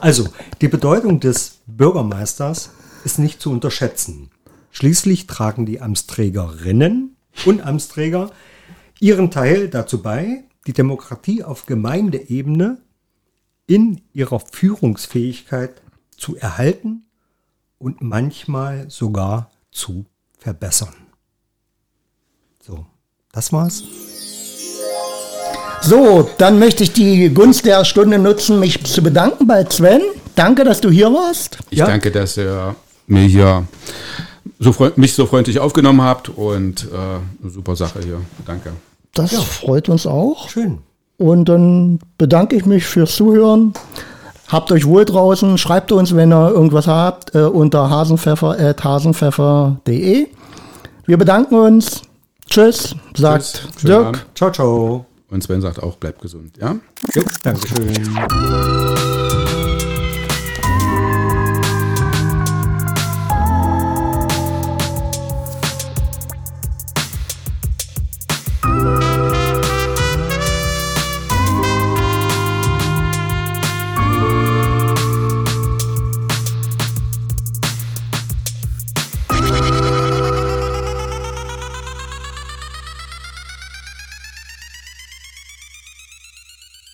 also, die Bedeutung des Bürgermeisters ist nicht zu unterschätzen. Schließlich tragen die Amtsträgerinnen und Amtsträger ihren Teil dazu bei, die Demokratie auf Gemeindeebene in ihrer Führungsfähigkeit zu erhalten und manchmal sogar zu verbessern. So, das war's.
So, dann möchte ich die Gunst der Stunde nutzen, mich zu bedanken bei Sven. Danke, dass du hier warst.
Ich
Ja.
danke, dass ihr mir hier so mich so freundlich aufgenommen habt und äh, eine super Sache hier. Danke.
Das freut uns auch.
Schön.
Und dann bedanke ich mich fürs Zuhören. Habt euch wohl draußen. Schreibt uns, wenn ihr irgendwas habt, äh, unter hasenpfeffer.hasenpfeffer.de. Wir bedanken uns. Tschüss, sagt
Tschüss.
Dirk.
Abend.
Ciao, ciao.
Und Sven sagt auch, bleibt gesund. Ja?
Jo, Dankeschön.